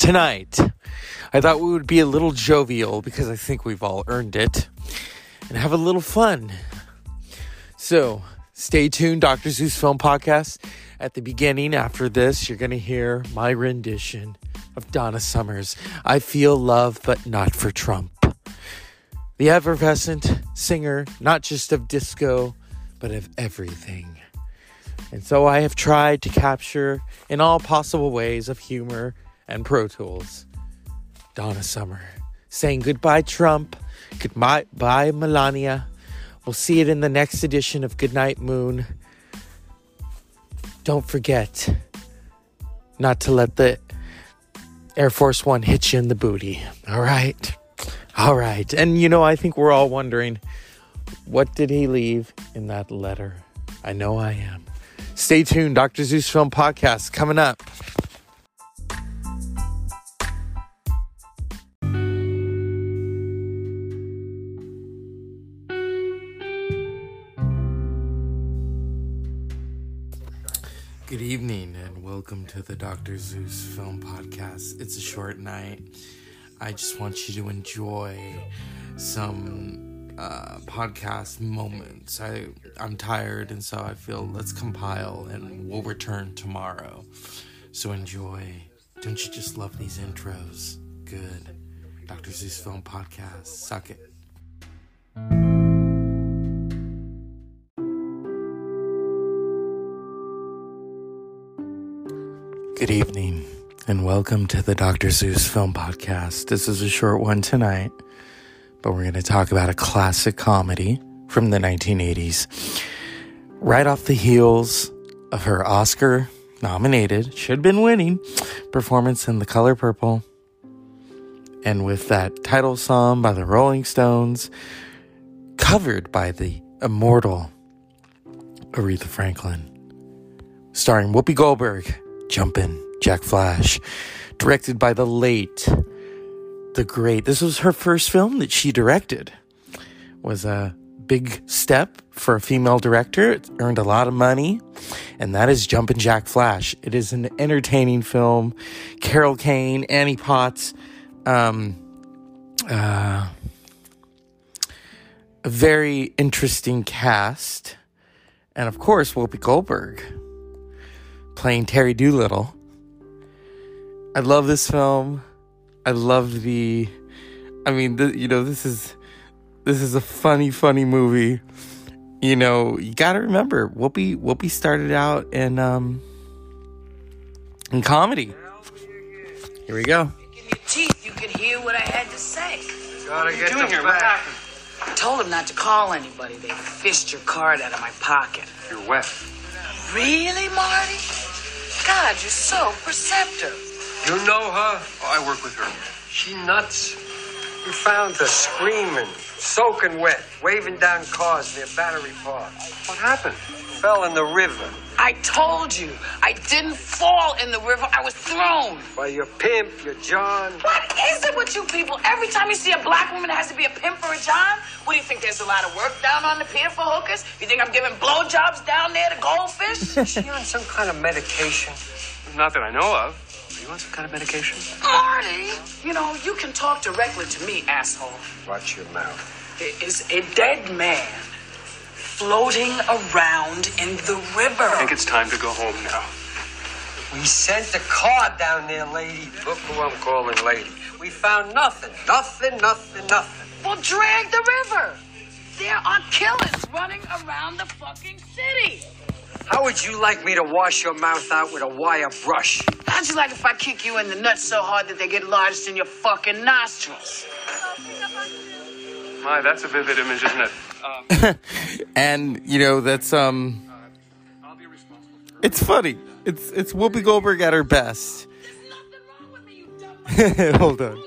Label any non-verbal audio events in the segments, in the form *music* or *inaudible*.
Tonight, I thought we would be a little jovial because I think we've all earned it and have a little fun. So, stay tuned, Dr. Zeus Film Podcast. At the beginning, after this, you're going to hear my rendition of Donna Summers. I feel love, but not for Trump. The effervescent singer, not just of disco, but of everything. And so I have tried to capture in all possible ways of humor and Pro Tools Donna Summer saying goodbye, Trump, goodbye, bye, Melania. We'll see it in the next edition of Goodnight Moon. Don't forget not to let the Air Force One hit you in the booty. All right. All right. And you know, I think we're all wondering what did he leave in that letter? I know I am. Stay tuned. Dr. Zeus Film Podcast coming up. Good evening and welcome to the Dr. Zeus Film Podcast. It's a short night. I just want you to enjoy some uh, podcast moments. I I'm tired and so I feel let's compile and we'll return tomorrow. So enjoy. Don't you just love these intros? Good. Dr. Zeus Film Podcast. Suck it. Good evening, and welcome to the Dr. Zeus Film Podcast. This is a short one tonight, but we're going to talk about a classic comedy from the 1980s. Right off the heels of her Oscar nominated, should have been winning, performance in The Color Purple, and with that title song by the Rolling Stones, covered by the immortal Aretha Franklin, starring Whoopi Goldberg. Jumpin' Jack Flash, directed by the late, the great. This was her first film that she directed. Was a big step for a female director. It earned a lot of money, and that is Jumpin' Jack Flash. It is an entertaining film. Carol Kane, Annie Potts, um, uh, a very interesting cast, and of course Whoopi Goldberg playing Terry Doolittle. I love this film. I love the. I mean, the, you know, this is this is a funny, funny movie. You know, you got to remember, Whoopi Whoopi started out in um in comedy. Here we go. In your teeth, you could hear what I had to say. Gotta get doing the here? What happened? I told them not to call anybody. They fished your card out of my pocket. You're wet. Really, Marty? God, you're so perceptive. You know her? Oh, I work with her. She nuts. We found her screaming, soaking wet, waving down cars near Battery Park. What happened? Fell in the river I told you. I didn't fall in the river. I was thrown. by your pimp, your John. What is it with you people? Every time you see a black woman, it has to be a pimp or a John? What do you think? There's a lot of work down on the pier for hookers? You think I'm giving blowjobs down there to goldfish? *laughs* Is she on some kind of medication? Not that I know of. Are you on some kind of medication? Marty, you know, you can talk directly to me, asshole. Watch your mouth. It is a dead man floating around in the river. I think it's time to go home now. We sent the car down there, lady. Look who I'm calling lady. We found nothing. Nothing, nothing, nothing. Well, drag the river. There are killers running around the fucking city. How would you like me to wash your mouth out with a wire brush? How'd you like if I kick you in the nuts so hard that they get lodged in your fucking nostrils? My, that's a vivid image, isn't it? Um, *laughs* And you know that's um I'll be responsible for her. it's funny. It's it's Whoopi Goldberg at her best. There's nothing wrong with me, you dumb Hold on.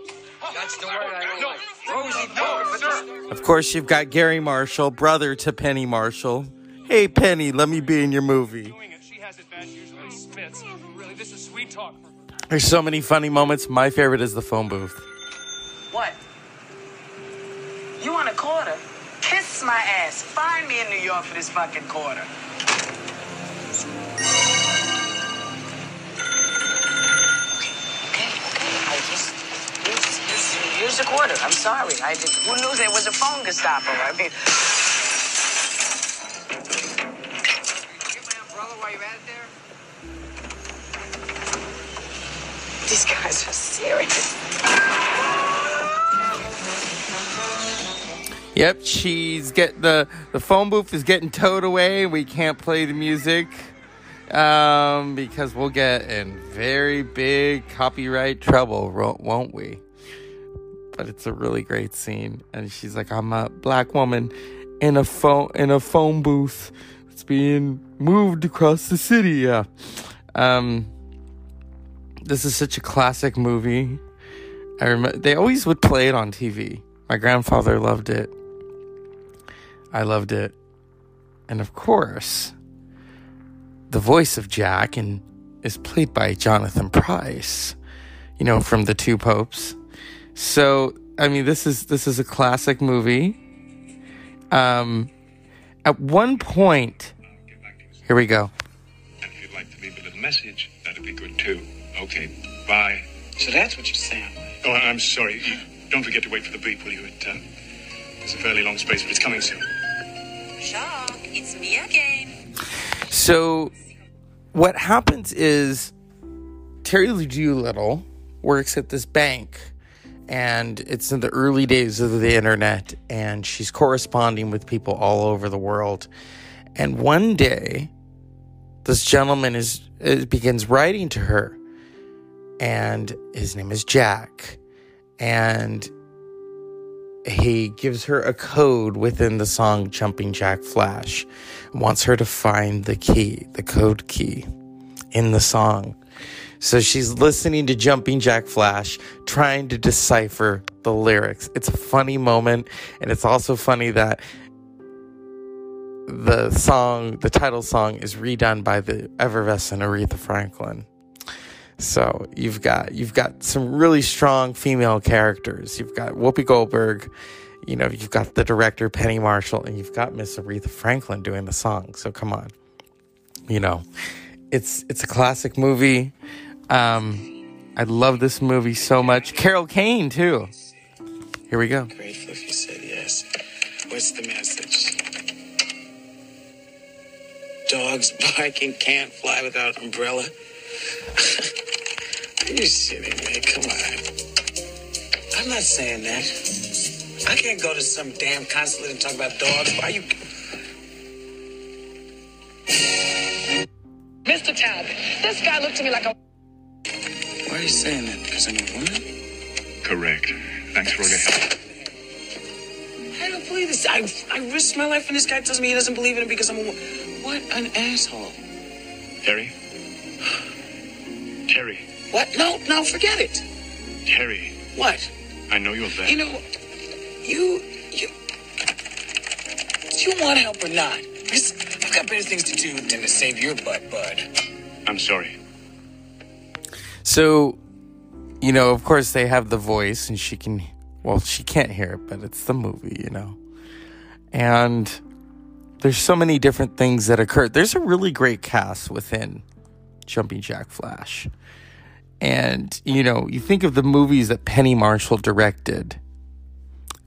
That's the word I No, like. Rosie Bowman. sir. Of course, you've got Garry Marshall, brother to Penny Marshall. Hey, Penny, let me be in your movie. Doing it. She has it bad, usually Smiths. Really, this is sweet talk for her. There's so many funny moments. My favorite is the phone booth. What? You want a quarter? Kiss my ass. Find me in New York for this fucking quarter. Okay, okay. Okay. I just use, use, use a quarter. I'm sorry. I did, who knew there was a phone Gestapo? I mean, Get my umbrella while you're at it there. these guys are serious. Yep, she's get the the phone booth is getting towed away. We can't play the music um, because we'll get in very big copyright trouble, won't we? But it's a really great scene, and she's like, "I'm a black woman in a phone in a phone booth It's being moved across the city." Yeah, um, this is such a classic movie. I remember they always would play it on TV. My grandfather loved it. I loved it. And of course, the voice of Jack and is played by Jonathan Pryce, you know, from The Two Popes. So, I mean, this is this is a classic movie. Um at one point, here we go. And if you'd like to leave a little message, that'd be good too. Okay, bye. So that's what you're saying. Oh, I'm sorry. Don't forget to wait for the beep, will you? It, uh, there's a fairly long space, but it's coming soon. It's me again. So, what happens is Terry Doolittle works at this bank, and it's in the early days of the internet, and she's corresponding with people all over the world. And one day, this gentleman is, is begins writing to her, and his name is Jack, and he gives her a code within the song Jumping Jack Flash, wants her to find the key, the code key in the song. So she's listening to Jumping Jack Flash, trying to decipher the lyrics. It's a funny moment, and it's also funny that the song, the title song, is redone by the effervescent Aretha Franklin. So you've got you've got some really strong female characters. You've got Whoopi Goldberg, you know, you've got the director Penny Marshall, and you've got Miss Aretha Franklin doing the song. So come on, you know, it's it's a classic movie. Um, I love this movie so much. Carol Kane too. Here we go. Grateful if you said yes. What's the message? Dogs *laughs* barking can't fly without umbrella. Are you shitting me? Come on. I'm not saying that. I can't go to some damn consulate and talk about dogs. Why you? Mr. Talbot, this guy looked to me like a. Why are you saying that? Because I'm a woman? Correct. Thanks for all your help. I don't believe this. I, I risked my life, and this guy tells me he doesn't believe in it because I'm a woman. What an asshole. Terry? Terry. What? No, no, forget it. Terry. What? I know you're there. You know, you, you, do you want help or not? Because I've got better things to do than to save your butt, bud. I'm sorry. So, you know, of course, they have the voice, and she can, well, she can't hear it, but it's the movie, you know. And there's so many different things that occur. There's a really great cast within Jumping Jack Flash. And, you know, you think of the movies that Penny Marshall directed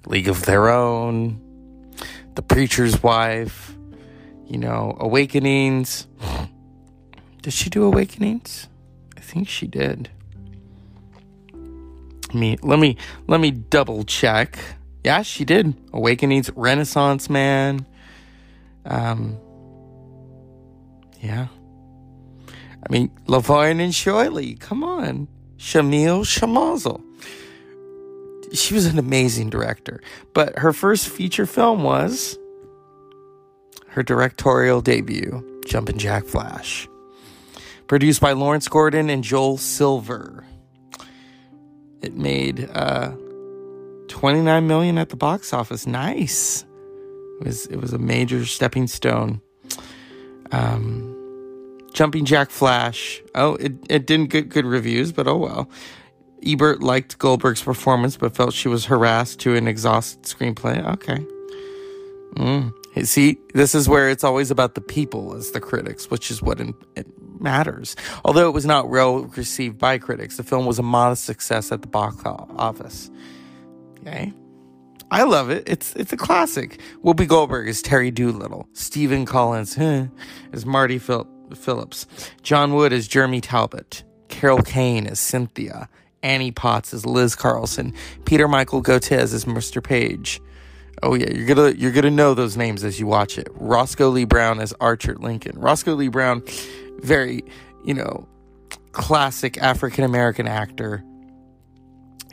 League of Their Own, The Preacher's Wife, you know, Awakenings. *gasps* Did she do Awakenings? I think she did. Let me let me let me double check. Yeah, she did. Awakenings, Renaissance Man. Um Yeah. I mean, Laverne and Shirley, come on. Shamil Shamazel. She was an amazing director. But her first feature film was her directorial debut, Jumpin' Jack Flash produced by Lawrence Gordon and Joel Silver. It made uh, 29 million at the box office. Nice. It was it was a major stepping stone. Um, Jumping Jack Flash. Oh, it, it didn't get good reviews, but oh well. Ebert liked Goldberg's performance, but felt she was harassed to an exhausted screenplay. Okay. Mm. See, this is where it's always about the people as the critics, which is what in, it matters. Although it was not well received by critics, the film was a modest success at the box office. Okay. I love it. It's it's a classic. Whoopi Goldberg is Terry Doolittle. Stephen Collins huh, is Marty Phil- Phillips. John Wood is Jeremy Talbot. Carol Kane is Cynthia. Annie Potts is Liz Carlson. Peter Michael Goetz is Mr. Page. Oh yeah, you're gonna you're gonna know those names as you watch it. Roscoe Lee Browne as Archer Lincoln. Roscoe Lee Browne, very you know, classic African American actor.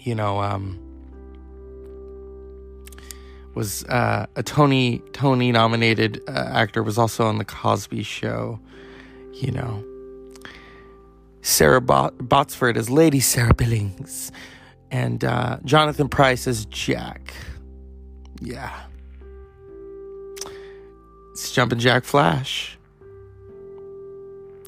You know, um, was uh, a Tony Tony nominated uh, actor. Was also on the Cosby Show. You know, Sarah Bot- Botsford as Lady Sarah Billings, and uh, Jonathan Pryce as Jack. Yeah, it's Jumpin' Jack Flash.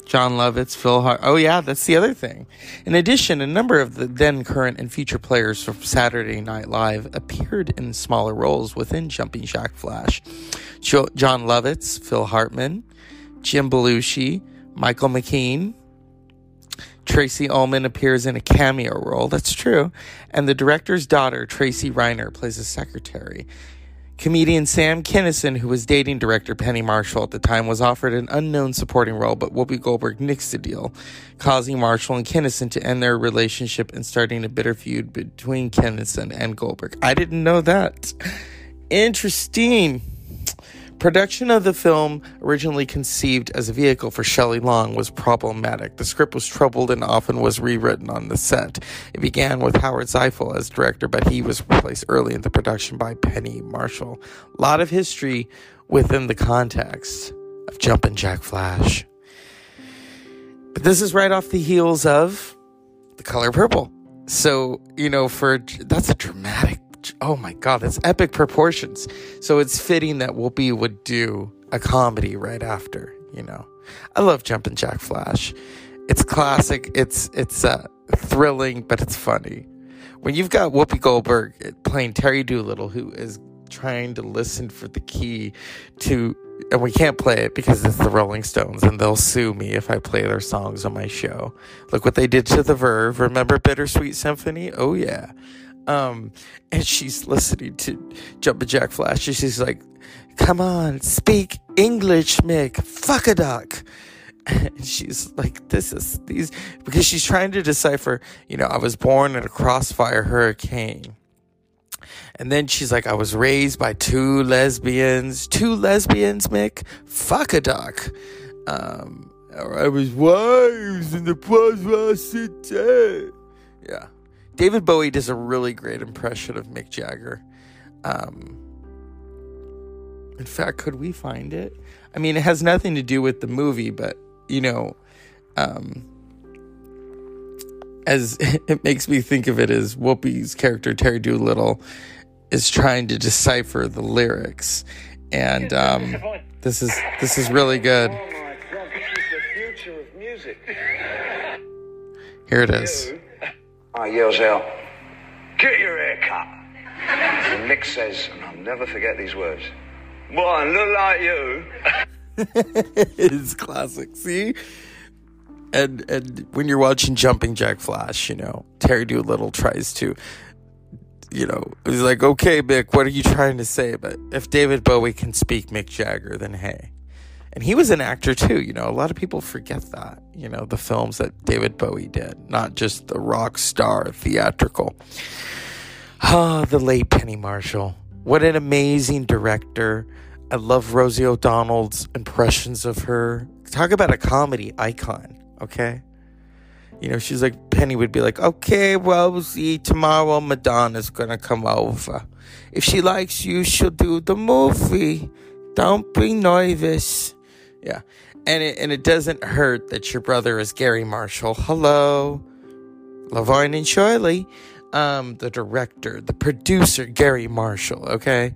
Jon Lovitz, Phil Hart. Oh, yeah, that's the other thing. In addition, a number of the then current and future players from Saturday Night Live appeared in smaller roles within Jumping Jack Flash. Jo- Jon Lovitz, Phil Hartman, Jim Belushi, Michael McKean. Tracey Ullman appears in a cameo role, that's true, and the director's daughter, Tracy Reiner, plays a secretary. Comedian Sam Kinison, who was dating director Penny Marshall at the time, was offered an unknown supporting role, but Whoopi Goldberg nixed the deal, causing Marshall and Kinison to end their relationship and starting a bitter feud between Kinison and Goldberg. I didn't know that. Interesting. Production of the film, originally conceived as a vehicle for Shelley Long, was problematic. The script was troubled and often was rewritten on the set. It began with Howard Zeifel as director, but he was replaced early in the production by Penny Marshall. A lot of history within the context of Jumpin' Jack Flash. But this is right off the heels of The Color Purple. So, you know, for that's a dramatic oh my god, that's epic proportions. So it's fitting that Whoopi would do a comedy right after, you know. I love Jumpin' Jack Flash. It's classic. It's it's uh, thrilling, but it's funny. When you've got Whoopi Goldberg playing Terry Doolittle, who is trying to listen for the key to, and we can't play it because it's the Rolling Stones, and they'll sue me if I play their songs on my show. Look what they did to the Verve. Remember Bittersweet Symphony? Oh yeah. Um, and she's listening to Jumpin' Jack Flash, and she's like, "Come on, speak English, Mick. Fuck a duck." *laughs* And she's like, "This is these," because she's trying to decipher. You know, I was born in a crossfire hurricane. And then she's like, I was raised by two lesbians. Two lesbians, Mick? Fuck a duck. Um, or I was wives in the City. Yeah. David Bowie does a really great impression of Mick Jagger. Um, in fact, could we find it? I mean, it has nothing to do with the movie, but you know, um, as *laughs* it makes me think of it as Whoopi's character Terry Doolittle is trying to decipher the lyrics, and um, this is this is really good. Here it is. Ah, I yells out, Get your hair cut. And Mick says, and I'll never forget these words, Boy, I look like you. *laughs* it's classic. See? And and when you're watching Jumping Jack Flash, you know, Terry Doolittle tries to you know, he's like, okay, Mick, what are you trying to say? But if David Bowie can speak Mick Jagger, then hey. And he was an actor too, you know. A lot of people forget that, you know, the films that David Bowie did, not just the rock star theatrical. Ah, the late Penny Marshall. What an amazing director. I love Rosie O'Donnell's impressions of her. Talk about a comedy icon, okay? You know, she's like, Penny would be like, okay, well, we'll see tomorrow Madonna's gonna come over. If she likes you, she'll do the movie. Don't be nervous. Yeah. And it, and it doesn't hurt that your brother is Garry Marshall. Hello. Laverne and Shirley. Um, the director, the producer, Garry Marshall, okay?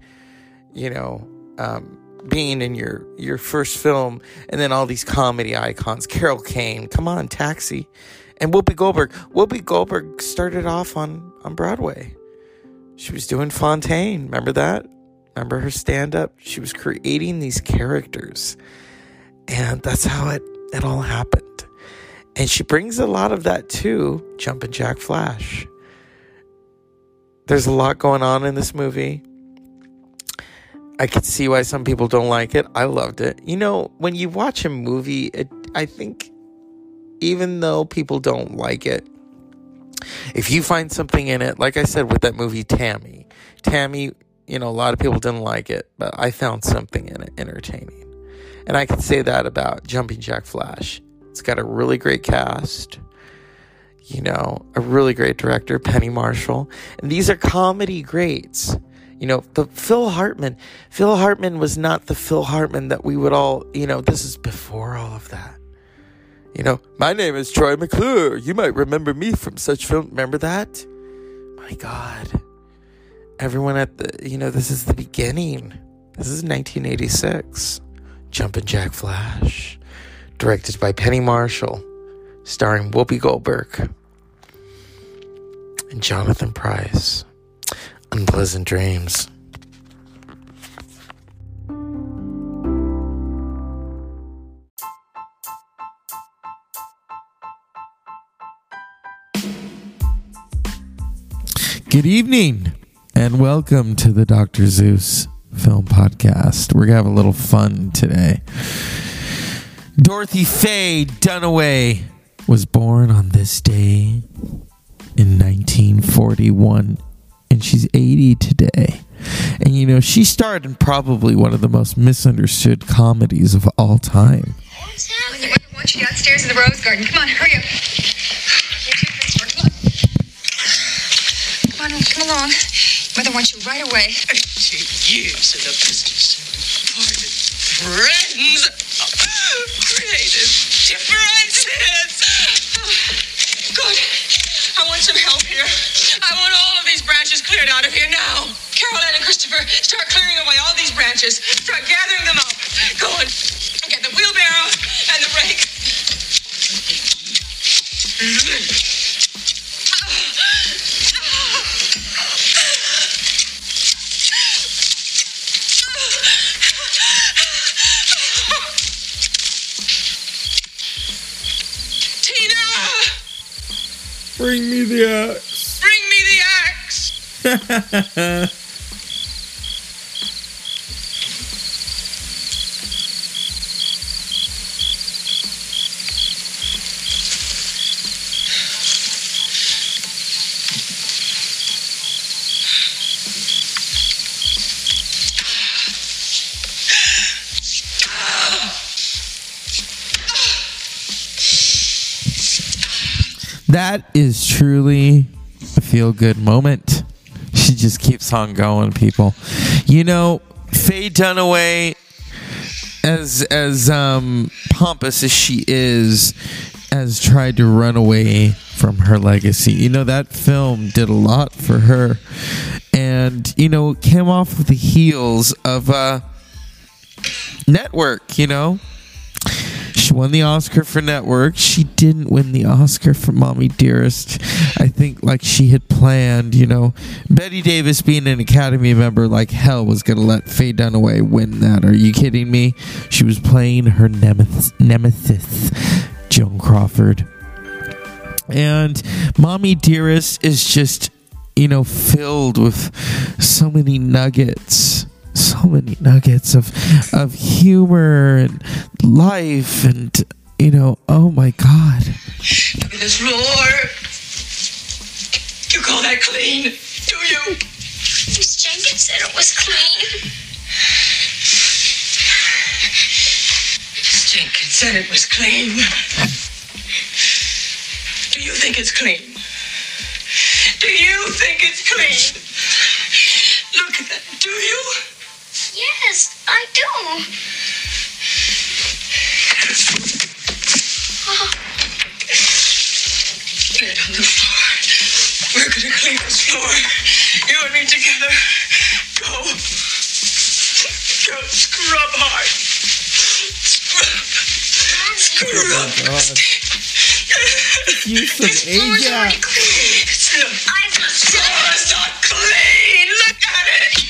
You know, um, being in your your first film and then all these comedy icons. Carol Kane, come on, Taxi. And Whoopi Goldberg. Whoopi Goldberg started off on, on Broadway. She was doing Fontaine. Remember that? Remember her stand up? She was creating these characters. And that's how it, it all happened. And she brings a lot of that to Jumpin' Jack Flash. There's a lot going on in this movie. I could see why some people don't like it. I loved it. You know, when you watch a movie, it, I think even though people don't like it, if you find something in it, like I said with that movie Tammy, Tammy, you know, a lot of people didn't like it, but I found something in it entertaining. And I can say that about Jumping Jack Flash. It's got a really great cast, you know, a really great director, Penny Marshall. And these are comedy greats. You know, the Phil Hartman, Phil Hartman was not the Phil Hartman that we would all, you know, this is before all of that. You know, my name is Troy McClure. You might remember me from such film. Remember that? My God. Everyone at the, you know, this is the beginning. This is 1986. Jumpin' Jack Flash. Directed by Penny Marshall. Starring Whoopi Goldberg and Jonathan Pryce. Unpleasant dreams. Good evening and welcome to the Dr. Zeus Film Podcast. We're going to have a little fun today. Dorothy Faye Dunaway was born on this day in 1941 and she's 80 today. And you know, she starred in probably one of the most misunderstood comedies of all time. I want you downstairs in the rose garden. Come on, hurry up. You. Come on, come along. Mother wants you right away. Eighteen years in the business. Parted friends. Creative differences. Good. I want some help here. I want all of these branches cleared out of here now. Caroline and Christopher, start clearing away all these branches. Start gathering them up. Go on. Get the wheelbarrow and the rake. Mm-hmm. Ah. Ah. Tina! Bring me the axe. Bring me the axe! *laughs* That is truly a feel good moment. She just keeps on going, people. You know, Faye Dunaway, as as um, pompous as she is, has tried to run away from her legacy. You know, that film did a lot for her, and you know, came off of the heels of uh, Network. You know, she won the Oscar for Network. She didn't win the Oscar for Mommie Dearest. I think like she had planned, you know. Bette Davis being an Academy member like hell was going to let Faye Dunaway win that. Are you kidding me? She was playing her nemesis, nemesis Joan Crawford. And Mommie Dearest is just, you know, filled with so many nuggets so many nuggets of of humor and life and you know oh my god Look at this floor. You call that clean? Do you? Miss Jenkins said it was clean. miss Jenkins said it was clean. Do you think it's clean? Do you think it's clean? Look at that. Do you? Yes, I do. Bed on the floor. We're gonna clean this floor. You and me together. Go. Go scrub hard. Scrub. Scrub. use of This floor's already Ajax. clean. Look, I was this floor is not clean. Look at it.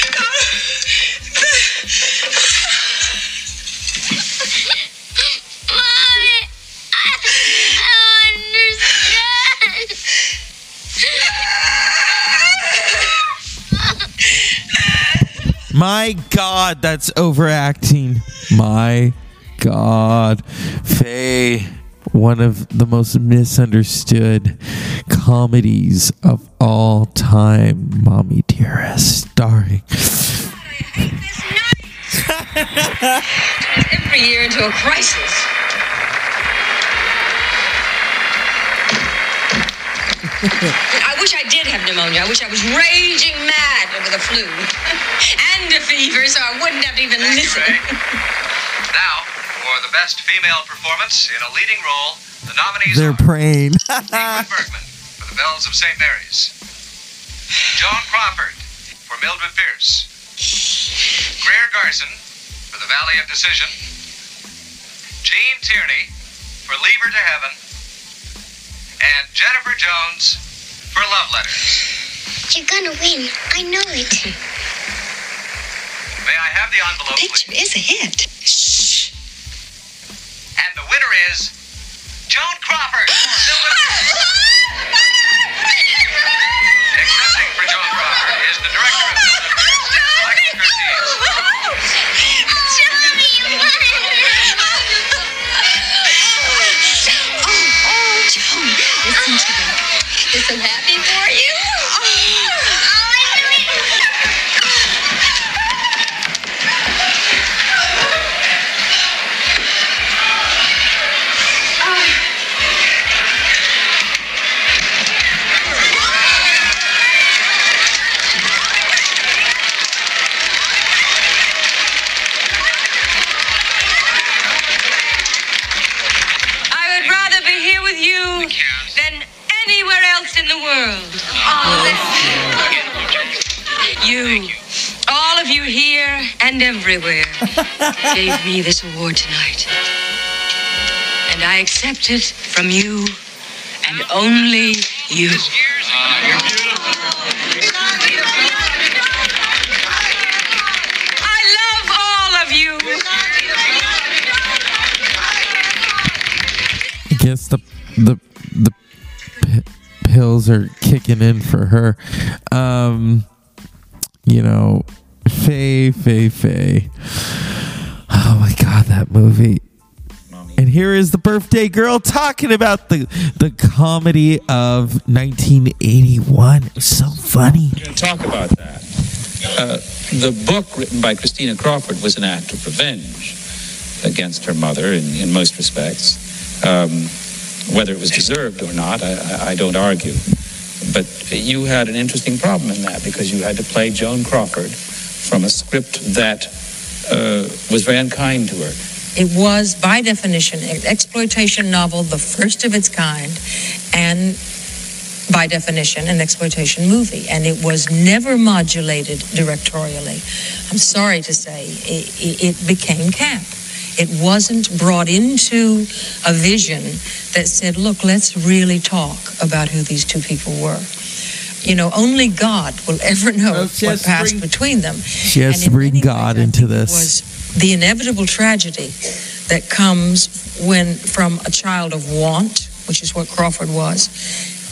My God, that's overacting. My God. Faye, one of the most misunderstood comedies of all time. Mommie Dearest, starring. *laughs* Every year into a crisis. I *laughs* wish I did have pneumonia. I wish I was raging mad over the flu *laughs* and a fever, so I wouldn't have to even listen. Now, for the best female performance in a leading role, the nominees They're are praying. Ingrid Bergman for The Bells of St. Mary's, Joan Crawford for Mildred Pierce, Greer Garson for The Valley of Decision, Gene Tierney for Leave Her to Heaven, and Jennifer Jones for Love Letters. You're gonna win. I know it. May I have the envelope, Picture please? is a hit. Shh. And the winner is Joan Crawford. Silver- Accepting for Joan Crawford is the director of Mildred Pierce, Michael Curtiz. Gave me this award tonight. And I accept it from you and only you. I love all of you. I guess the the the p- pills are kicking in for her. Um, you know, Faye, Faye, Faye. Oh my god, that movie. And here is the birthday girl talking about the the comedy of 1981. It was so funny. going to talk about that. Uh, the book written by Christina Crawford was an act of revenge against her mother in, in most respects. Um, whether it was deserved or not, I, I- I don't argue. But you had an interesting problem in that because you had to play Joan Crawford from a script that uh, was very unkind to her. It was, by definition, an exploitation novel, the first of its kind, and by definition, an exploitation movie. And it was never modulated directorially. I'm sorry to say, it, it, it became camp. It wasn't brought into a vision that said, look, let's really talk about who these two people were. You know, only God will ever *laughs* know she what passed bring- between them. She has And to bring God ways, I into this. was the inevitable tragedy that comes when from a child of want, which is what Crawford was,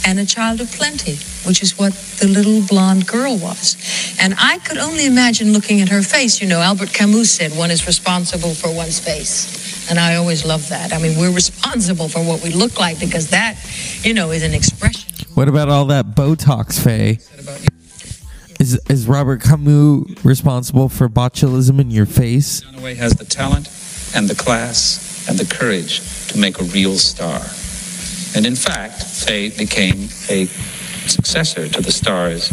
and a child of plenty, which is what the little blonde girl was. And I could only imagine looking at her face. You know, Albert Camus said one is responsible for one's face. And I always love that. I mean, we're responsible for what we look like because that, you know, is an expression. What about all that Botox, Faye? Is is Robert Camus responsible for botulism in your face? Dunaway has the talent and the class and the courage to make a real star. And in fact, Faye became a successor to the stars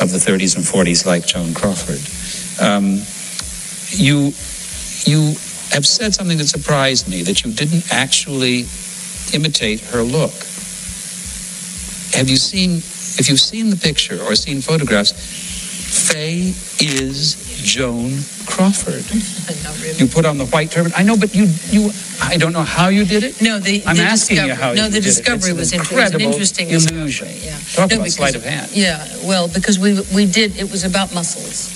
of the 30s and 40s like Joan Crawford. Um, you, you have said something that surprised me, that you didn't actually imitate her look. Have you seen, if you've seen the picture or seen photographs, Faye is Joan Crawford. *laughs* Really. You put on the white turban. I know, but you, you, I don't know how you did it. No, the, I'm the asking you discovery. how no, you the did it. discovery It's was an inter- it was an incredible interesting illusion. discovery. Yeah. Talk No, about because- sleight of hand. Yeah, well, because we we did it was about muscles,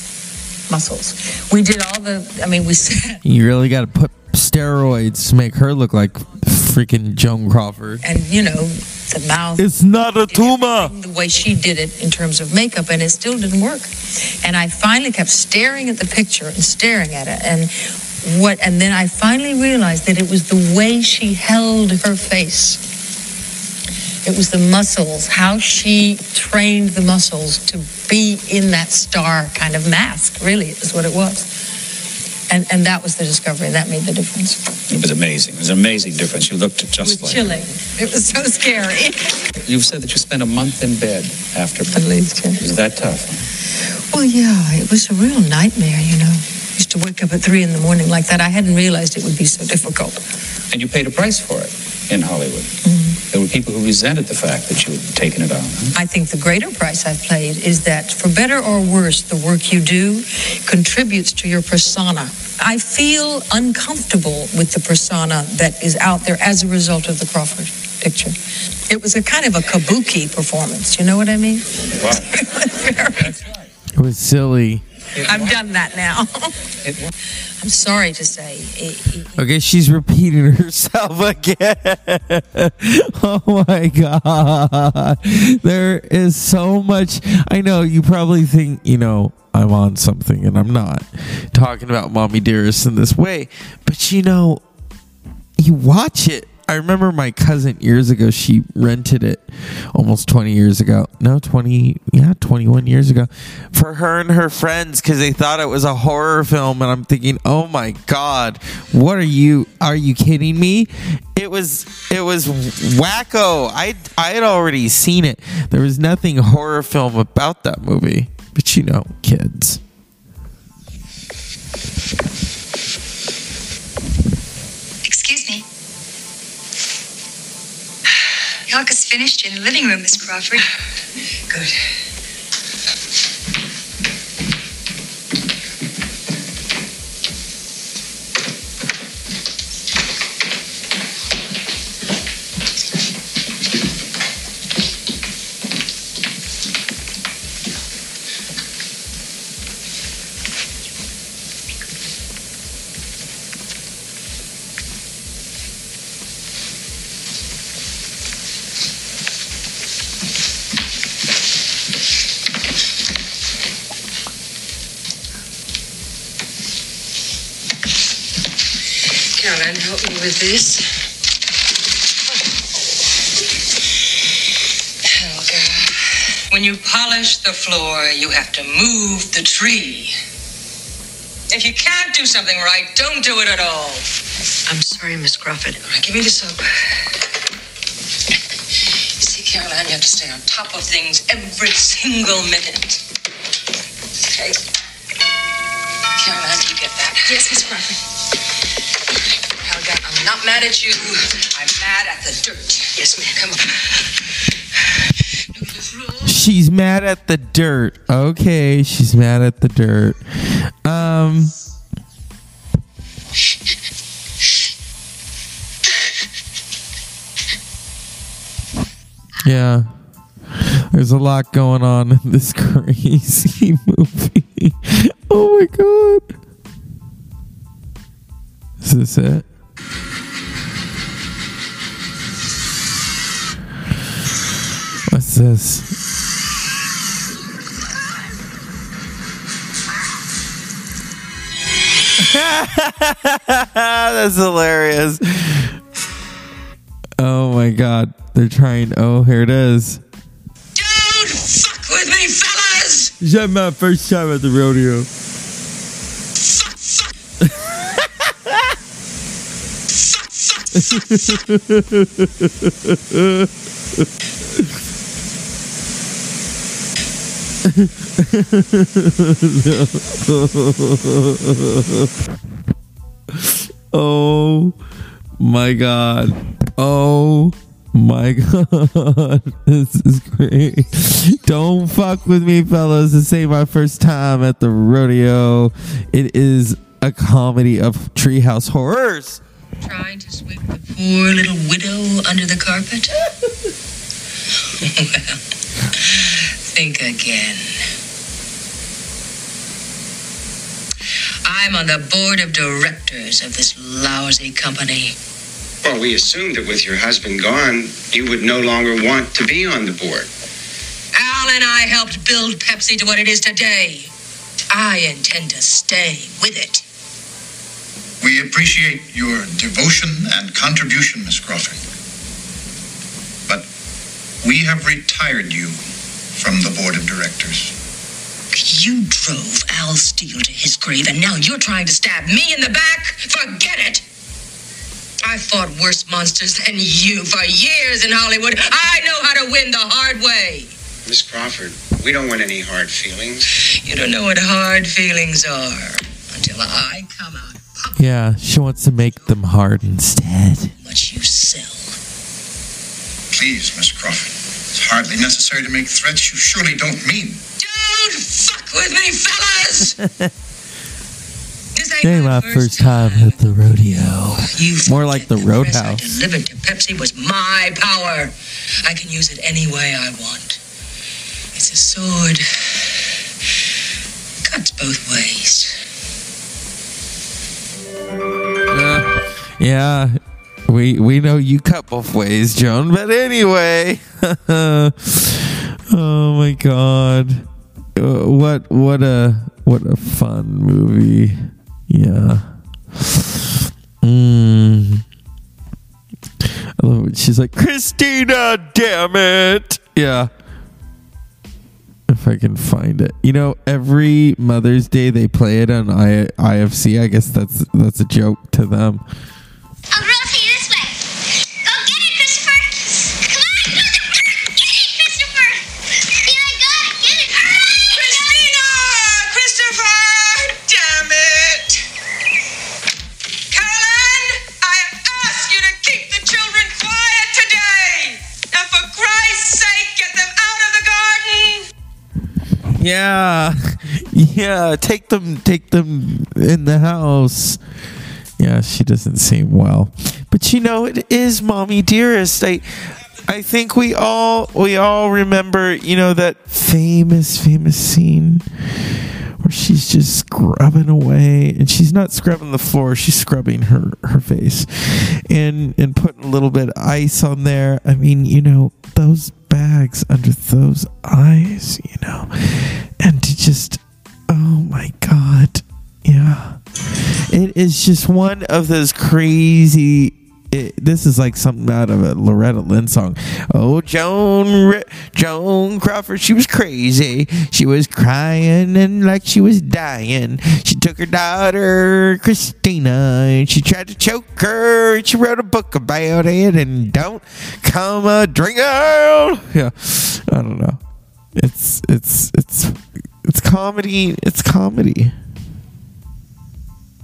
muscles. We did all the. I mean, we *laughs* said You really got to put steroids to make her look like freaking Joan Crawford. and you know the mouth. It's not a tumor. the way she did it in terms of makeup and it still didn't work. And i finally kept staring at the picture and staring at it. And what and then i finally realized that it was the way she held her face. It was the muscles how she trained the muscles to be in that star kind of mask really is what it was and and that was the discovery that made the difference It was amazing. It was an amazing difference. You looked it just was like chilling it was so scary *laughs* You've said that you spent a month in bed after. At least, yeah. Was that tough? Well, yeah, it was a real nightmare, you know. I used to wake up at three in the morning like that. I hadn't realized it would be so difficult. And you paid a price for it in Hollywood. Mm-hmm. There were people who resented the fact that you had taken it on. I think the greater price I've paid is that, for better or worse, the work you do contributes to your persona. I feel uncomfortable with the persona that is out there as a result of the Crawford picture. It was a kind of a kabuki performance. You know what I mean? *laughs* It was silly. I've done that now. *laughs* I'm sorry to say. it- it- Okay, she's repeating *laughs* herself again. *laughs* oh my god. There is so much. I know you probably think, you know, I'm on something and I'm not talking about Mommie Dearest in this way. But you know, you watch it. I remember my cousin years ago, she rented it almost 20 years ago. No, 20, yeah, 21 years ago for her and her friends because they thought it was a horror film. And I'm thinking, oh my God, what are you, are you kidding me? It was, it was wacko. I, I had already seen it. There was nothing horror film about that movie, but you know, kids. Yolk is finished in the living room, Miss Crawford. *sighs* Good. This. Helga, when you polish the floor, you have to move the tree. If you can't do something right, don't do it at all. I'm sorry, Miss Crawford. All right, give me the soap. You see, Caroline, you have to stay on top of things every single minute. Okay. Caroline, do you get that? Yes, Miss Crawford. Not mad at you. I'm mad at the dirt. Yes, ma'am. Come on. She's mad at the dirt. Okay, she's mad at the dirt. Um Yeah. There's a lot going on in this *laughs* crazy movie. Oh my god. Is this it? This? *laughs* That's hilarious. Oh my god. They're trying. Oh, here it is. Fuck with me, fellas! Is that my first time at the rodeo? *laughs* *laughs* oh my god. Oh my god. *laughs* This is great. Don't fuck with me, fellas. This ain't my first time at the rodeo. It is a comedy of treehouse horrors. Trying to sweep the poor little widow under the carpet? *laughs* well, think again. I'm on the board of directors of this lousy company. Well, we assumed that with your husband gone, you would no longer want to be on the board. Al and I helped build Pepsi to what it is today. I intend to stay with it. We appreciate your devotion and contribution, Miss Crawford. But we have retired you from the board of directors. You drove Al Steele to his grave, and now you're trying to stab me in the back? Forget it! I fought worse monsters than you for years in Hollywood. I know how to win the hard way. Miss Crawford, we don't want any hard feelings. You don't know what hard feelings are until I come out. Yeah, she wants to make them hard instead. What you sell. Please, Miss Crawford. It's hardly necessary to make threats you surely don't mean. Don't fuck with me, fellas! They my first time at the rodeo. You More like the I roadhouse. delivered to Pepsi was my power. I can use it any way I want. It's a sword. Cuts both ways. Uh, yeah, we we know you cut both ways, Joan. But anyway, *laughs* oh my god, Uh, what what a what a fun movie. Yeah. Mm. I love it. She's like Christina, damn it. Yeah. If I can find it, you know, every Mother's Day they play it on I- IFC. I guess that's that's a joke to them. Yeah, *laughs* yeah. Take them, take them in the house. Yeah, she doesn't seem well, but you know it is mommy dearest. I, I think we all we all remember you know that famous famous scene where she's just scrubbing away and she's not scrubbing the floor she's scrubbing her her face and and putting a little bit of ice on there i mean you know those bags under those eyes you know and to just oh my god yeah. It is just one of those crazy it, this is like something out of a Loretta Lynn song. Oh, Joan, Joan Crawford, she was crazy. She was crying and like she was dying. She took her daughter Christina and she tried to choke her. And she wrote a book about it. And don't come a drink out. Yeah, I don't know. It's it's it's it's comedy. It's comedy.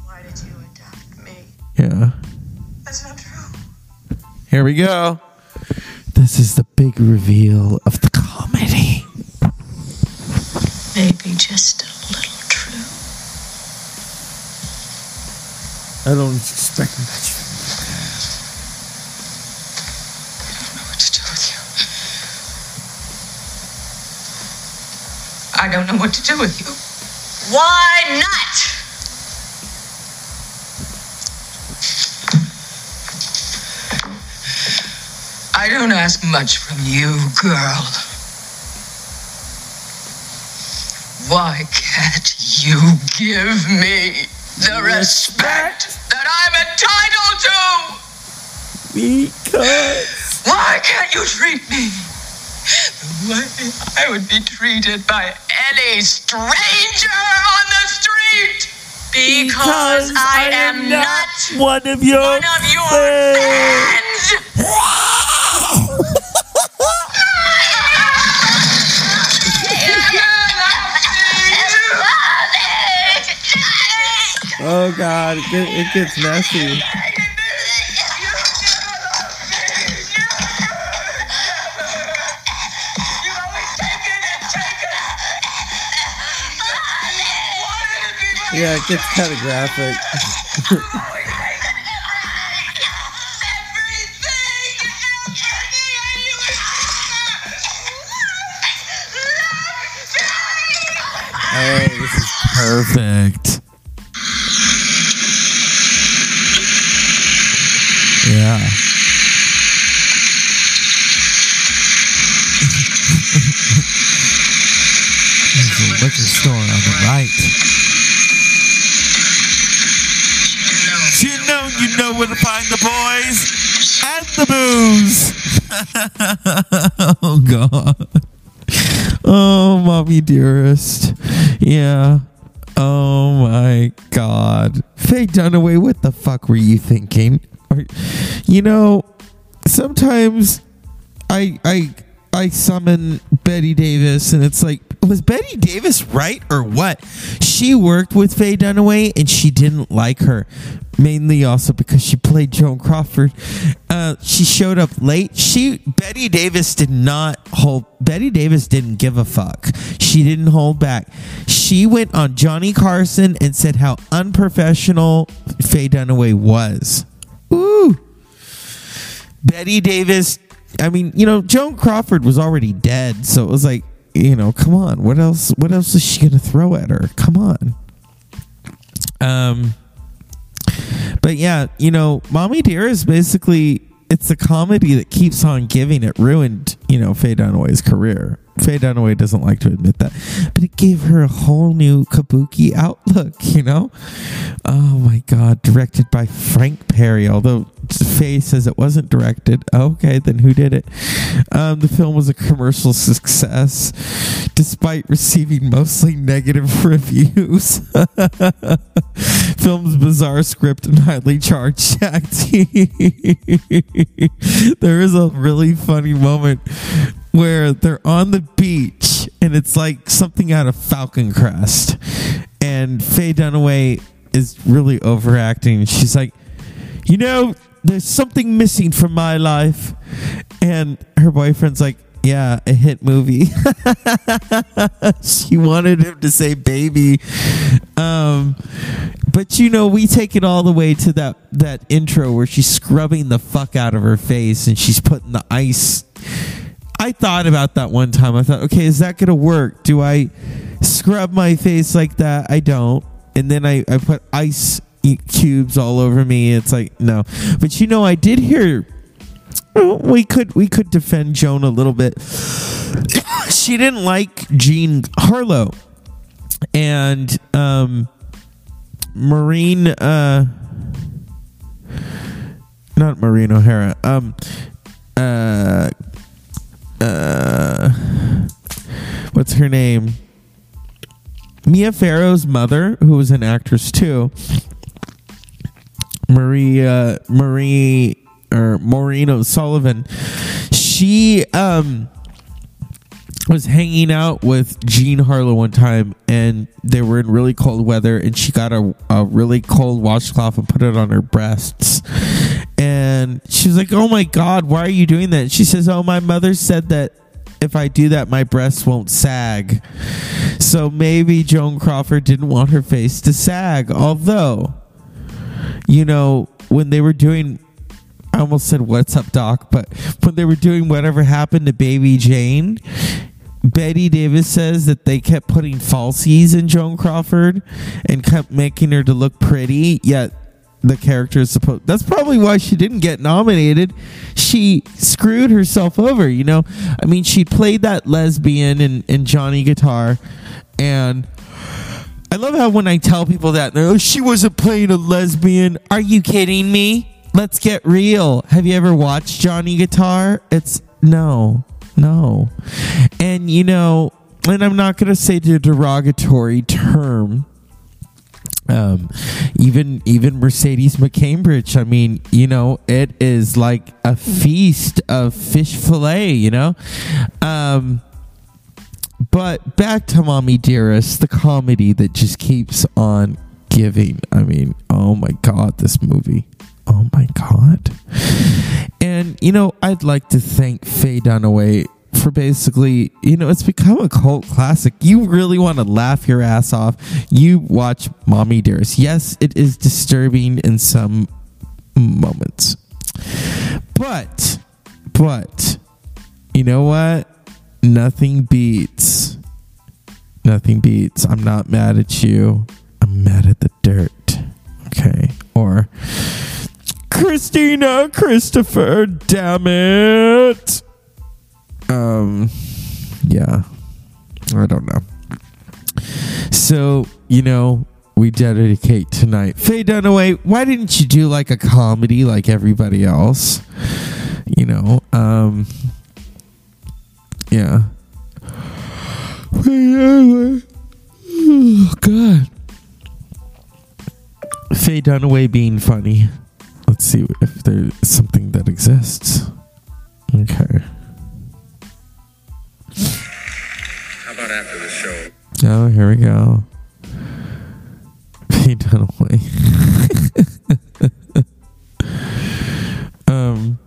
Why did you adopt me? Yeah. That's not. Here we go. This is the big reveal of the comedy. Maybe just a little true. I don't expect much. I don't know what to do with you. Why not? I don't ask much from you, girl. Why can't you give me the respect that I'm entitled to? Because. Why can't you treat me the way I would be treated by any stranger on the street? Because, I, am, not one of your one of your fans. Oh God, it, it gets messy. Yeah, it gets kind of graphic. this is perfect. Yeah. *laughs* There's a liquor store on the right. You know where to find the boys and the booze. *laughs* oh God. Oh, mommy dearest. Yeah. Oh my God. Faye Dunaway, what the fuck were you thinking? You know, sometimes I I I summon Bette Davis and it's like was Bette Davis right or what? She worked with Faye Dunaway and she didn't like her. Mainly also because she played Joan Crawford. Uh, she showed up late. She Bette Davis did not hold Bette Davis didn't give a fuck. She didn't hold back. She went on Johnny Carson and said how unprofessional Faye Dunaway was. Ooh. Bette Davis. I mean, you know, Joan Crawford was already dead, so it was like, you know, come on. What else? What else is she gonna throw at her? Come on. Um. But yeah, you know, Mommy Dear is basically it's a comedy that keeps on giving. It ruined, you know, Faye Dunaway's career. Faye Dunaway doesn't like to admit that, but it gave her a whole new kabuki outlook. *laughs* You know, oh my god, directed by Frank Perry. Although Faye says it wasn't directed. Okay, then who did it? Um, the film was a commercial success, despite receiving mostly negative *laughs* reviews. *laughs* Film's bizarre script and highly charged acting. *laughs* there is a really funny moment where they're on the beach and it's like something out of Falcon Crest. And Faye Dunaway is really overacting. She's like, you know, there's something missing from my life. And her boyfriend's like, yeah, a hit movie. *laughs* she wanted him to say baby. Um, but you know, we take it all the way to that that intro where she's scrubbing the fuck out of her face and she's putting the ice. I thought about that one time. I thought, okay, is that gonna work? Do I scrub my face like that? I don't. And then I, I put ice cubes all over me. It's like no. But you know, I did hear we could we could defend Joan a little bit. *coughs* she didn't like Jean Harlow and um, Maureen, uh, not Maureen O'Hara. Um, uh, uh, what's her name? Mia Farrow's mother, who was an actress too. Maria Marie or Maureen O'Sullivan. She um was hanging out with Jean Harlow one time and they were in really cold weather and she got a, a really cold washcloth and put it on her breasts. And she was like, Oh my God, why are you doing that? She says, Oh, my mother said that if I do that, my breasts won't sag. So maybe Joan Crawford didn't want her face to sag. Although, you know, when they were doing I almost said what's up doc, but when they were doing whatever happened to baby Jane, Bette Davis says that they kept putting falsies in Joan Crawford and kept making her to look pretty, yet the character is supposed that's probably why she didn't get nominated. She screwed herself over, you know. I mean, she played that lesbian in, in Johnny Guitar and I love how when I tell people that, they're, oh, she wasn't playing a lesbian. Are you kidding me? Let's get real. Have you ever watched Johnny Guitar? It's no, no. And you know, and I'm not going to say the derogatory term. Um, even even Mercedes McCambridge. I mean, you know, it is like a feast of fish fillet. You know, um, but back to Mommy Dearest, the comedy that just keeps on giving. I mean, oh my god, this movie. Oh my god. And you know, I'd like to thank Faye Dunaway for basically, you know, it's become a cult classic. You really want to laugh your ass off. You watch Mommy Dearest. Yes, it is disturbing in some moments. But but you know what? Nothing beats. Nothing beats. I'm not mad at you. I'm mad at the dirt. Okay. Or Christina Christopher, damn it. Um yeah. I don't know. So, you know, we dedicate tonight. Faye Dunaway, why didn't you do like a comedy like everybody else? You know, um, yeah. Oh, *sighs* God. Faye Dunaway being funny. Let's see if there's something that exists. Okay. How about after the show? Oh, here we go. *laughs* Faye Dunaway. *laughs* um.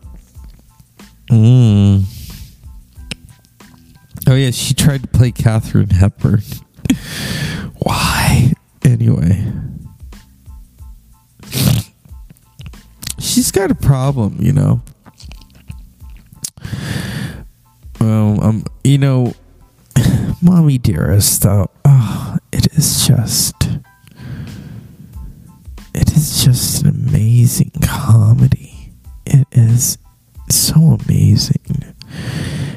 Mm. Oh yeah, she tried to play Katharine Hepburn. *laughs* Why? Anyway. She's got a problem, you know. Well, um, you know, *sighs* mommy dearest, though, oh, it is just, it is just an amazing comedy. It is so amazing,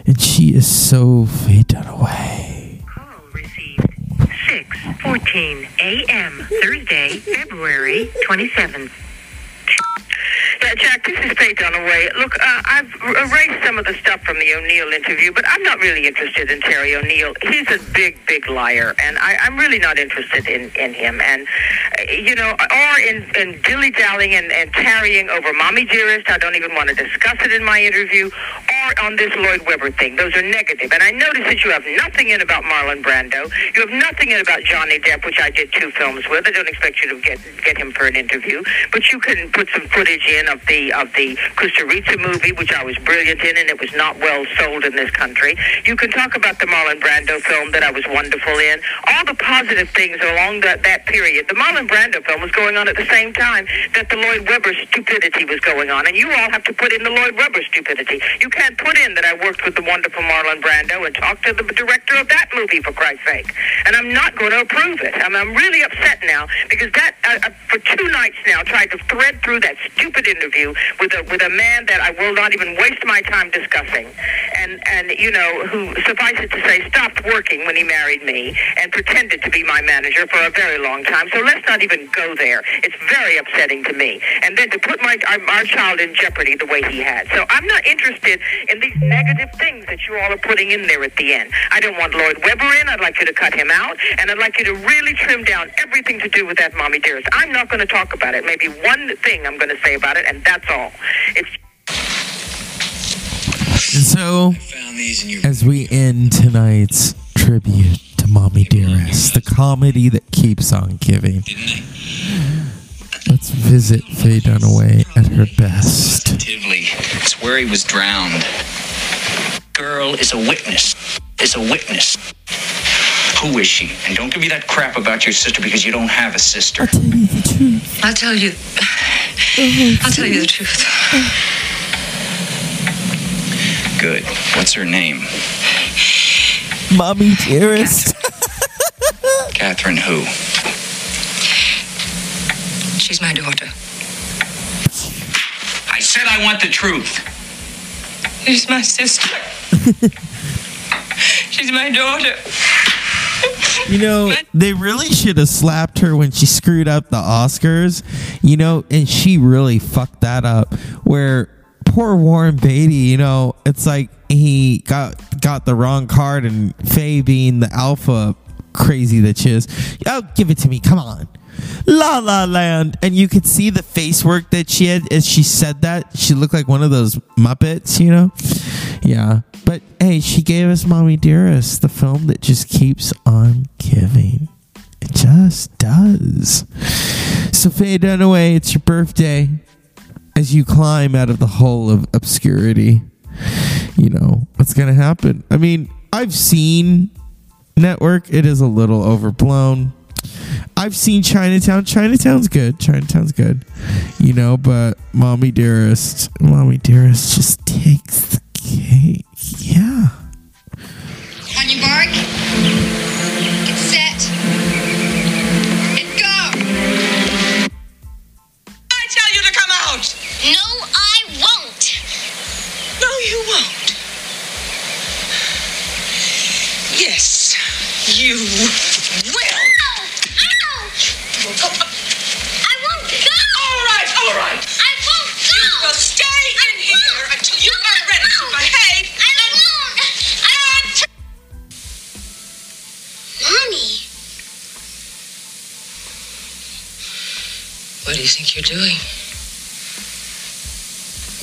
and she is so Faye Dunaway. 6:14 a.m. Thursday, February 27th. Yeah, Jack, this is Faye Dunaway. Look, uh, I've erased some of the stuff from the O'Neill interview, but I'm not really interested in Terry O'Neill. He's a big, big liar, and I, I'm really not interested in, in him. And, uh, you know, or in, in dilly-dallying and, and tarrying over Mommy Dearest. I don't even want to discuss it in my interview, or on this Lloyd Webber thing. Those are negative. And I notice that you have nothing in about Marlon Brando. You have nothing in about Johnny Depp, which I did two films with. I don't expect you to get get him for an interview, but you can put some footage in of the of the Costa Rica movie, which I was brilliant in, and it was not well sold in this country. You can talk about the Marlon Brando film that I was wonderful in. All the positive things along that that period. The Marlon Brando film was going on at the same time that the Lloyd Webber stupidity was going on, and you all have to put in the Lloyd Webber stupidity. You can't put in that I worked with the wonderful Marlon Brando and talked to the director of that movie for Christ's sake. And I'm not going to approve it. I'm, I'm really upset now because that uh, uh, for two nights now tried to thread through that stupid interview with a with a man that I will not even waste my time discussing, and and you know who suffice it to say stopped working when he married me and pretended to be my manager for a very long time. So let's not even go there. It's very upsetting to me. And then to put my our, our child in jeopardy the way he had. So I'm not interested in these negative things that you all are putting in there at the end. I don't want Lloyd Webber in. I'd like you to cut him out, and I'd like you to really trim down everything to do with that mommy dearest. I'm not going to talk about it. Maybe one thing I'm going to say about it, and that's all. It's And so, as we end tonight's tribute to Mommy Dearest, the comedy that keeps on giving, let's visit Faye Dunaway at her best. It's where he was drowned. Girl is a witness. Is a witness. Who is she? And don't give me that crap about your sister because you don't have a sister. I'll tell you. the truth. I'll tell you I'll tell you the truth. Good. What's her name? Mommy Dearest. *laughs* Catherine who? She's my daughter. I said I want the truth. She's my sister. *laughs* She's my daughter. You know, they really should have slapped her when she screwed up the Oscars, you know, and she really fucked that up. Where poor Warren Beatty, you know, it's like he got got the wrong card and Faye being the alpha crazy that she is. Oh, give it to me. Come on. La La Land. And you could see the face work that she had as she said that. She looked like one of those Muppets, you know? Yeah. But hey, she gave us Mommy Dearest, the film that just keeps on giving. It just does. So, Faye Dunaway, it's your birthday. As you climb out of the hole of obscurity, you know what's going to happen. I mean, I've seen Network, it is a little overblown. I've seen Chinatown. Chinatown's good. Chinatown's good. You know, but Mommy Dearest, Mommy Dearest just takes the Okay, yeah. On your mark, get set, and go! I tell you to come out! No, I won't! No, you won't. Yes, you will! Ow! Ow! I won't go! All right, all right! I won't go! You will stay! Mommy. What do you think you're doing?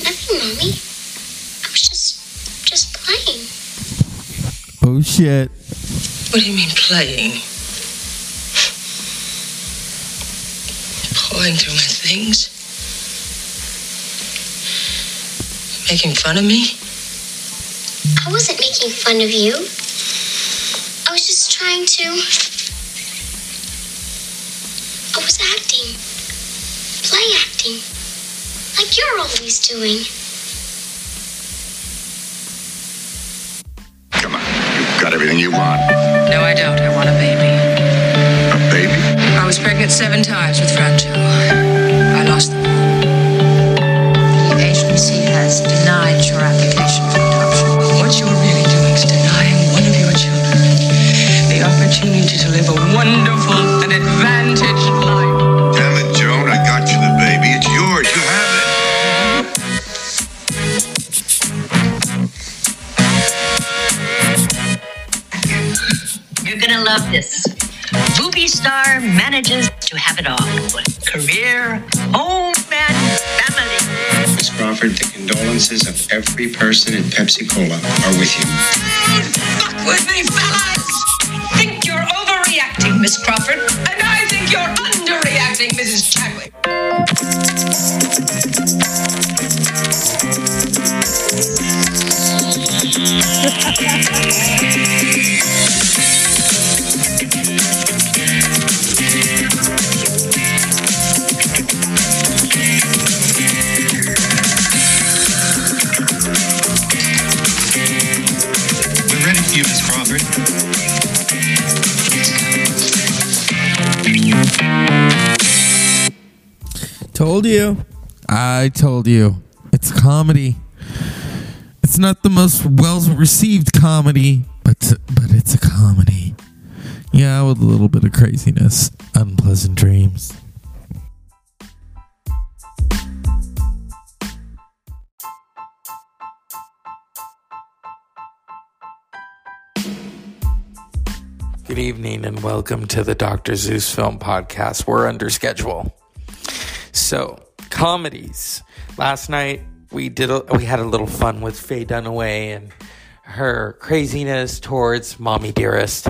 Nothing, Mommy. I was just just playing. Oh shit. What do you mean playing? Pawing through my things? Making fun of me? I wasn't making fun of you. I was just trying to. I was acting. Play acting. Like you're always doing. Come on. You've got everything you want. No, I don't. I want a baby. A baby? I was pregnant seven times with Franchot. I lost them all. Live a wonderful and advantaged life. Damn it, Joan, I got you the baby. It's yours. You have it. You're gonna love this. Movie star manages to have it all career, home, and family. Miss Crawford, the condolences of every person in Pepsi Cola are with you. Fuck with me, fellas! Miss Crawford, and I think you're underreacting, Mrs. Chadwick. We're ready for you, Miss Crawford. Told you. I told you. It's comedy. It's not the most well received comedy, but but it's a comedy. Yeah, with a little bit of craziness, unpleasant dreams. Good evening and welcome to the Dr. Zeus Film Podcast. We're under schedule. So, comedies. Last night we did a, we had a little fun with Faye Dunaway and her craziness towards Mommy Dearest.